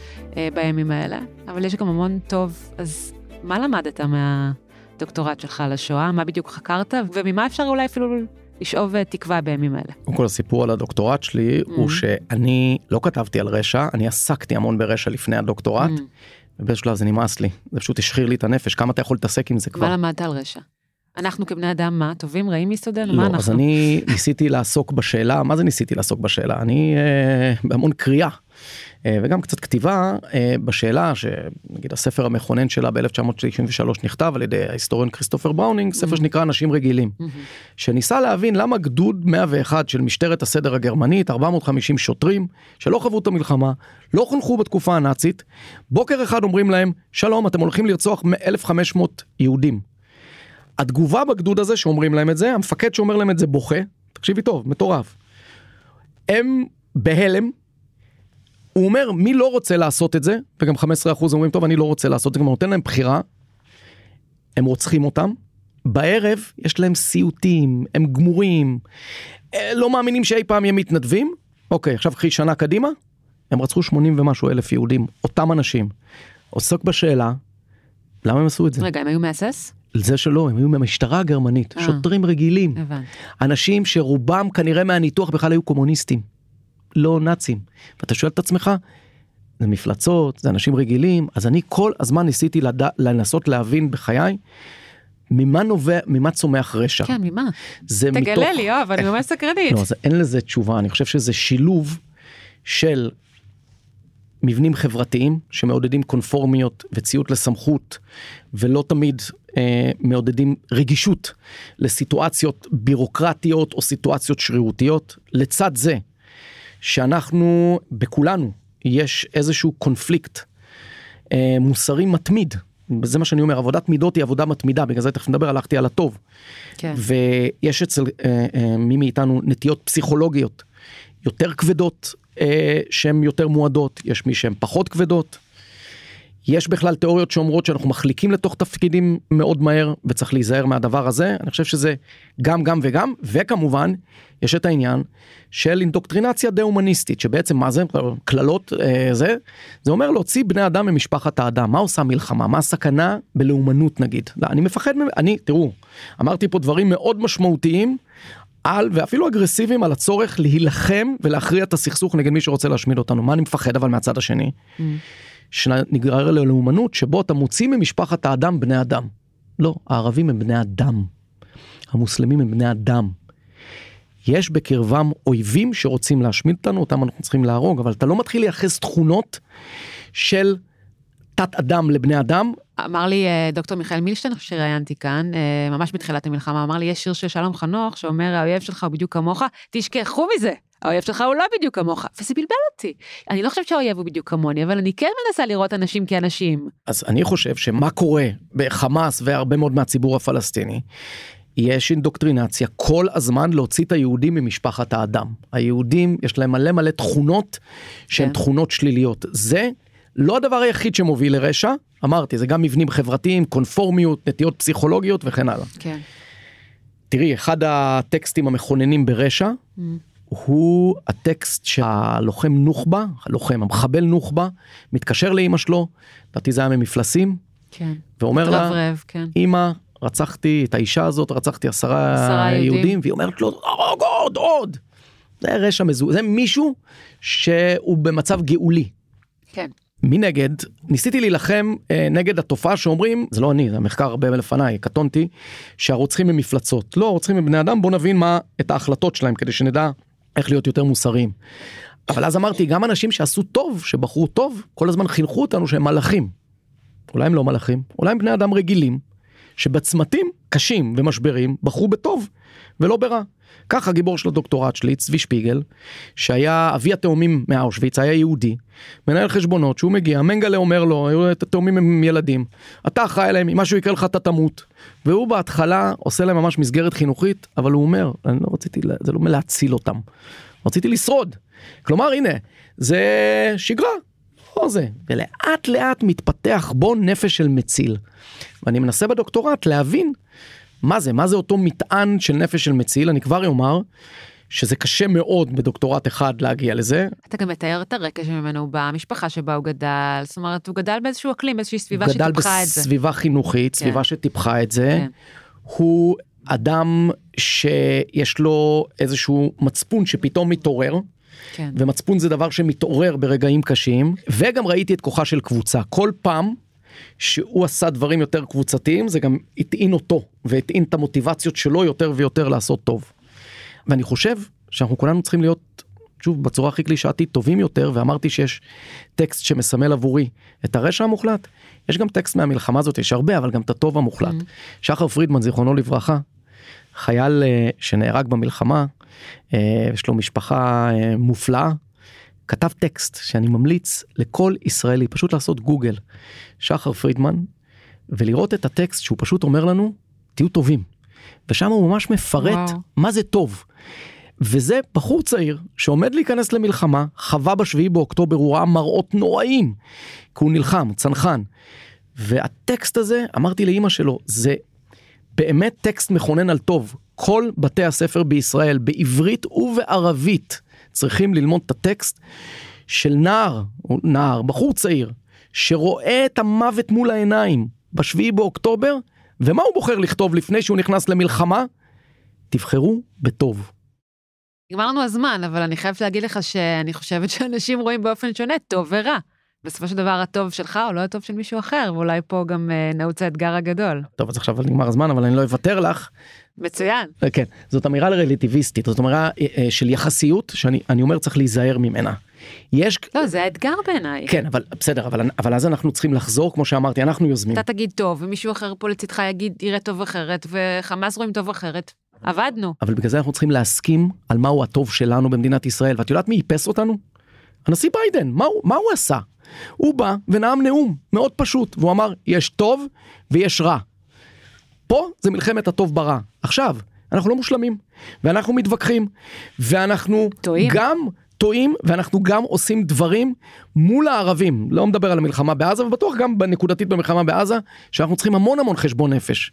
בימים האלה, אבל יש גם המון טוב, אז מה למדת מהדוקטורט שלך על השואה? מה בדיוק חקרת? וממה אפשר אולי אפילו לשאוב אה, תקווה בימים האלה. קודם כל הסיפור על הדוקטורט שלי mm. הוא שאני לא כתבתי על רשע, אני עסקתי המון ברשע לפני הדוקטורט. Mm. ובאיזשהו שלב זה נמאס לי, זה פשוט השחיר לי את הנפש, כמה אתה יכול להתעסק עם זה כבר. מה למדת על רשע? אנחנו כבני אדם מה? טובים רעים מיסודנו? לא, מה אנחנו? אז אני ניסיתי לעסוק בשאלה, מה זה ניסיתי לעסוק בשאלה? אני אה, בהמון קריאה. אה, וגם קצת כתיבה אה, בשאלה שנגיד הספר המכונן שלה ב-1993 נכתב על ידי ההיסטוריון כריסטופר בראונינג, ספר mm-hmm. שנקרא אנשים רגילים, mm-hmm. שניסה להבין למה גדוד 101 של משטרת הסדר הגרמנית, 450 שוטרים שלא חוו את המלחמה, לא חונכו בתקופה הנאצית, בוקר אחד אומרים להם, שלום, אתם הולכים לרצוח 1,500 יהודים. התגובה בגדוד הזה שאומרים להם את זה, המפקד שאומר להם את זה בוכה, תקשיבי טוב, מטורף. הם בהלם, הוא אומר מי לא רוצה לעשות את זה וגם 15% אומרים טוב אני לא רוצה לעשות את זה, גם נותן להם בחירה. הם רוצחים אותם. בערב יש להם סיוטים הם גמורים אה, לא מאמינים שאי פעם הם מתנדבים. אוקיי עכשיו קחי שנה קדימה הם רצחו 80 ומשהו אלף יהודים אותם אנשים. עוסק בשאלה למה הם עשו את זה. רגע הם היו מהסס? זה שלא, הם היו מהמשטרה הגרמנית, 아, אה. שוטרים רגילים, הבנ. אנשים שרובם כנראה מהניתוח בכלל היו קומוניסטים. לא נאצים. ואתה שואל את עצמך, זה מפלצות, זה אנשים רגילים, אז אני כל הזמן ניסיתי לד... לנסות להבין בחיי. ממה נובע, ממה צומח רשע? כן, ממה? זה תגלה מתוך... לי, יואב, אני ממש סקרנית. לא, אז אין לזה תשובה, אני חושב שזה שילוב של מבנים חברתיים שמעודדים קונפורמיות וציות לסמכות ולא תמיד אה, מעודדים רגישות לסיטואציות בירוקרטיות או סיטואציות שרירותיות. לצד זה שאנחנו, בכולנו, יש איזשהו קונפליקט אה, מוסרי מתמיד. זה מה שאני אומר, עבודת מידות היא עבודה מתמידה, בגלל זה תכף נדבר, הלכתי על הטוב. כן. ויש אצל אה, אה, מי מאיתנו נטיות פסיכולוגיות יותר כבדות, אה, שהן יותר מועדות, יש מי שהן פחות כבדות. יש בכלל תיאוריות שאומרות שאנחנו מחליקים לתוך תפקידים מאוד מהר וצריך להיזהר מהדבר הזה. אני חושב שזה גם גם וגם. וכמובן יש את העניין של אינדוקטרינציה דה-הומניסטית שבעצם מה זה? קללות אה, זה? זה אומר להוציא בני אדם ממשפחת האדם. מה עושה מלחמה מה הסכנה בלאומנות נגיד? לא, אני מפחד אני תראו אמרתי פה דברים מאוד משמעותיים על ואפילו אגרסיביים על הצורך להילחם ולהכריע את הסכסוך נגד מי שרוצה להשמיד אותנו. מה אני מפחד אבל מהצד השני. Mm. שנגרר ללאומנות שבו אתה מוציא ממשפחת האדם בני אדם. לא, הערבים הם בני אדם. המוסלמים הם בני אדם. יש בקרבם אויבים שרוצים להשמיד אותנו, אותם אנחנו צריכים להרוג, אבל אתה לא מתחיל לייחס תכונות של תת אדם לבני אדם. אמר לי אה, דוקטור מיכאל מילשטיין, שראיינתי כאן, אה, ממש בתחילת המלחמה, אמר לי, יש שיר של שלום חנוך שאומר, האויב שלך הוא בדיוק כמוך, תשכחו מזה, האויב שלך הוא לא בדיוק כמוך, וזה בלבל אותי. אני לא חושבת שהאויב הוא בדיוק כמוני, אבל אני כן מנסה לראות אנשים כאנשים. אז אני חושב שמה קורה בחמאס והרבה מאוד מהציבור הפלסטיני, יש אינדוקטרינציה כל הזמן להוציא את היהודים ממשפחת האדם. היהודים יש להם מלא מלא תכונות שהן כן. תכונות שליליות. זה לא הדבר היחיד שמוביל לרשע, אמרתי, זה גם מבנים חברתיים, קונפורמיות, נטיות פסיכולוגיות וכן הלאה. כן. תראי, אחד הטקסטים המכוננים ברשע, mm. הוא הטקסט שהלוחם נוח'בה, הלוחם, המחבל נוח'בה, מתקשר לאימא שלו, לדעתי זה היה ממפלסים, כן. ואומר לה, רב, כן. אמא, רצחתי את האישה הזאת, רצחתי עשרה, עשרה יהודים, יהודים, והיא אומרת לו, הרוג עוד, עוד. זה רשע מזוהה, זה מישהו שהוא במצב גאולי. כן. מנגד, ניסיתי להילחם אה, נגד התופעה שאומרים, זה לא אני, זה המחקר הרבה לפניי, קטונתי, שהרוצחים הם מפלצות. לא, הרוצחים הם בני אדם, בוא נבין מה, את ההחלטות שלהם, כדי שנדע איך להיות יותר מוסריים. אבל אז אמרתי, גם אנשים שעשו טוב, שבחרו טוב, כל הזמן חינכו אותנו שהם מלאכים. אולי הם לא מלאכים, אולי הם בני אדם רגילים, שבצמתים קשים ומשברים בחרו בטוב ולא ברע. כך הגיבור של הדוקטורט שלי, צבי שפיגל, שהיה אבי התאומים מאושוויץ, היה יהודי, מנהל חשבונות, שהוא מגיע, מנגלה אומר לו, התאומים הם ילדים, אתה אחראי עליהם, אם משהו יקרה לך אתה תמות. והוא בהתחלה עושה להם ממש מסגרת חינוכית, אבל הוא אומר, אני לא רציתי, זה לא להציל אותם. רציתי לשרוד. כלומר הנה, זה שגרה, לא זה. ולאט לאט מתפתח בו נפש של מציל. ואני מנסה בדוקטורט להבין מה זה, מה זה אותו מטען של נפש של מציל, אני כבר אומר. שזה קשה מאוד בדוקטורט אחד להגיע לזה. אתה גם מתאר את הרקע שממנו הוא בא, המשפחה שבה הוא גדל, זאת אומרת הוא גדל באיזשהו אקלים, באיזושהי סביבה שטיפחה את זה. הוא גדל בסביבה חינוכית, כן. סביבה שטיפחה את זה. כן. הוא אדם שיש לו איזשהו מצפון שפתאום מתעורר. כן. ומצפון זה דבר שמתעורר ברגעים קשים, וגם ראיתי את כוחה של קבוצה. כל פעם שהוא עשה דברים יותר קבוצתיים, זה גם הטעין אותו, והטעין את המוטיבציות שלו יותר ויותר לעשות טוב. ואני חושב שאנחנו כולנו צריכים להיות, שוב, בצורה הכי קלישאתית, טובים יותר, ואמרתי שיש טקסט שמסמל עבורי את הרשע המוחלט, יש גם טקסט מהמלחמה הזאת, יש הרבה, אבל גם את הטוב המוחלט. Mm-hmm. שחר פרידמן, זיכרונו לברכה, חייל uh, שנהרג במלחמה, uh, יש לו משפחה uh, מופלאה, כתב טקסט שאני ממליץ לכל ישראלי פשוט לעשות גוגל, שחר פרידמן, ולראות את הטקסט שהוא פשוט אומר לנו, תהיו טובים. ושם הוא ממש מפרט וואו. מה זה טוב. וזה בחור צעיר שעומד להיכנס למלחמה, חווה בשביעי באוקטובר, הוא ראה מראות נוראים, כי הוא נלחם, צנחן. והטקסט הזה, אמרתי לאימא שלו, זה באמת טקסט מכונן על טוב. כל בתי הספר בישראל, בעברית ובערבית, צריכים ללמוד את הטקסט של נער, נער, בחור צעיר, שרואה את המוות מול העיניים בשביעי באוקטובר, ומה הוא בוחר לכתוב לפני שהוא נכנס למלחמה? תבחרו בטוב. נגמר לנו הזמן, אבל אני חייבת להגיד לך שאני חושבת שאנשים רואים באופן שונה טוב ורע. בסופו של דבר הטוב שלך הוא לא הטוב של מישהו אחר, ואולי פה גם uh, נעוץ האתגר הגדול. טוב, אז עכשיו נגמר הזמן, אבל אני לא אוותר לך. מצוין. אה, כן, זאת אמירה רלטיביסטית, זאת אמירה uh, של יחסיות, שאני אומר צריך להיזהר ממנה. יש... לא, זה האתגר בעיניי. כן, אבל בסדר, אבל, אבל אז אנחנו צריכים לחזור, כמו שאמרתי, אנחנו יוזמים. אתה תגיד טוב, ומישהו אחר פה לצדך יגיד יראה טוב אחרת, וחמאס רואים טוב אחרת. עבדנו. אבל בגלל זה אנחנו צריכים להסכים על מהו הטוב שלנו במדינת ישראל, ואת יודעת מי איפס אותנו? הנשיא ביידן, מה הוא, מה הוא עשה? הוא בא ונאם נאום מאוד פשוט, והוא אמר, יש טוב ויש רע. פה זה מלחמת הטוב ברע. עכשיו, אנחנו לא מושלמים, ואנחנו מתווכחים, ואנחנו טועים. גם טועים, ואנחנו גם עושים דברים מול הערבים. לא מדבר על המלחמה בעזה, ובטוח גם בנקודתית במלחמה בעזה, שאנחנו צריכים המון המון חשבון נפש.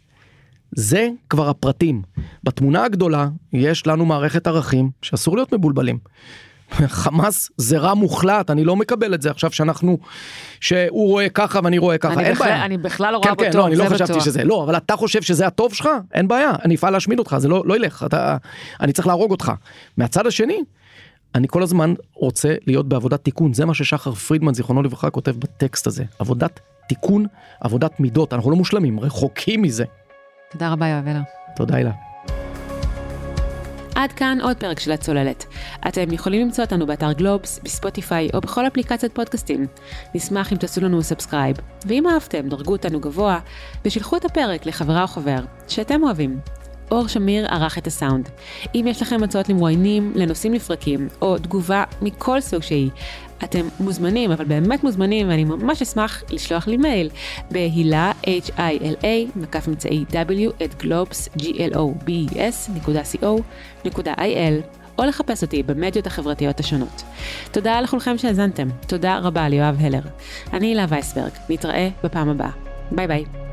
זה כבר הפרטים. בתמונה הגדולה יש לנו מערכת ערכים שאסור להיות מבולבלים. חמאס זה רע מוחלט, אני לא מקבל את זה עכשיו שאנחנו, שהוא רואה ככה ואני רואה ככה, אין בעיה. אני בכלל לא רואה כן, כן, בטוב, לא, אני לא חשבתי בטוח. שזה, לא, אבל אתה חושב שזה הטוב שלך? אין בעיה, אני אפעל להשמיד אותך, זה לא, לא ילך, אתה, אני צריך להרוג אותך. מהצד השני, אני כל הזמן רוצה להיות בעבודת תיקון, זה מה ששחר פרידמן, זיכרונו לברכה, כותב בטקסט הזה. עבודת תיקון, עבודת מידות, אנחנו לא מושלמים, רחוקים מזה. תודה רבה, יואב הלר. תודה, הילה. עד כאן עוד פרק של הצוללת. אתם יכולים למצוא אותנו באתר גלובס, בספוטיפיי או בכל אפליקציית פודקאסטים. נשמח אם תעשו לנו subscribe, ואם אהבתם, דרגו אותנו גבוה, ושילחו את הפרק לחברה או חבר שאתם אוהבים. אור שמיר ערך את הסאונד. אם יש לכם הצעות למרואיינים, לנושאים לפרקים, או תגובה מכל סוג שהיא, אתם מוזמנים, אבל באמת מוזמנים, ואני ממש אשמח לשלוח לי מייל בהילה, h-i-l-a, מקף אמצעי w, את גלובס, globes.co.il, או לחפש אותי במדיות החברתיות השונות. תודה לכולכם שהאזנתם, תודה רבה ליואב הלר. אני הילה וייסברג, נתראה בפעם הבאה. ביי ביי.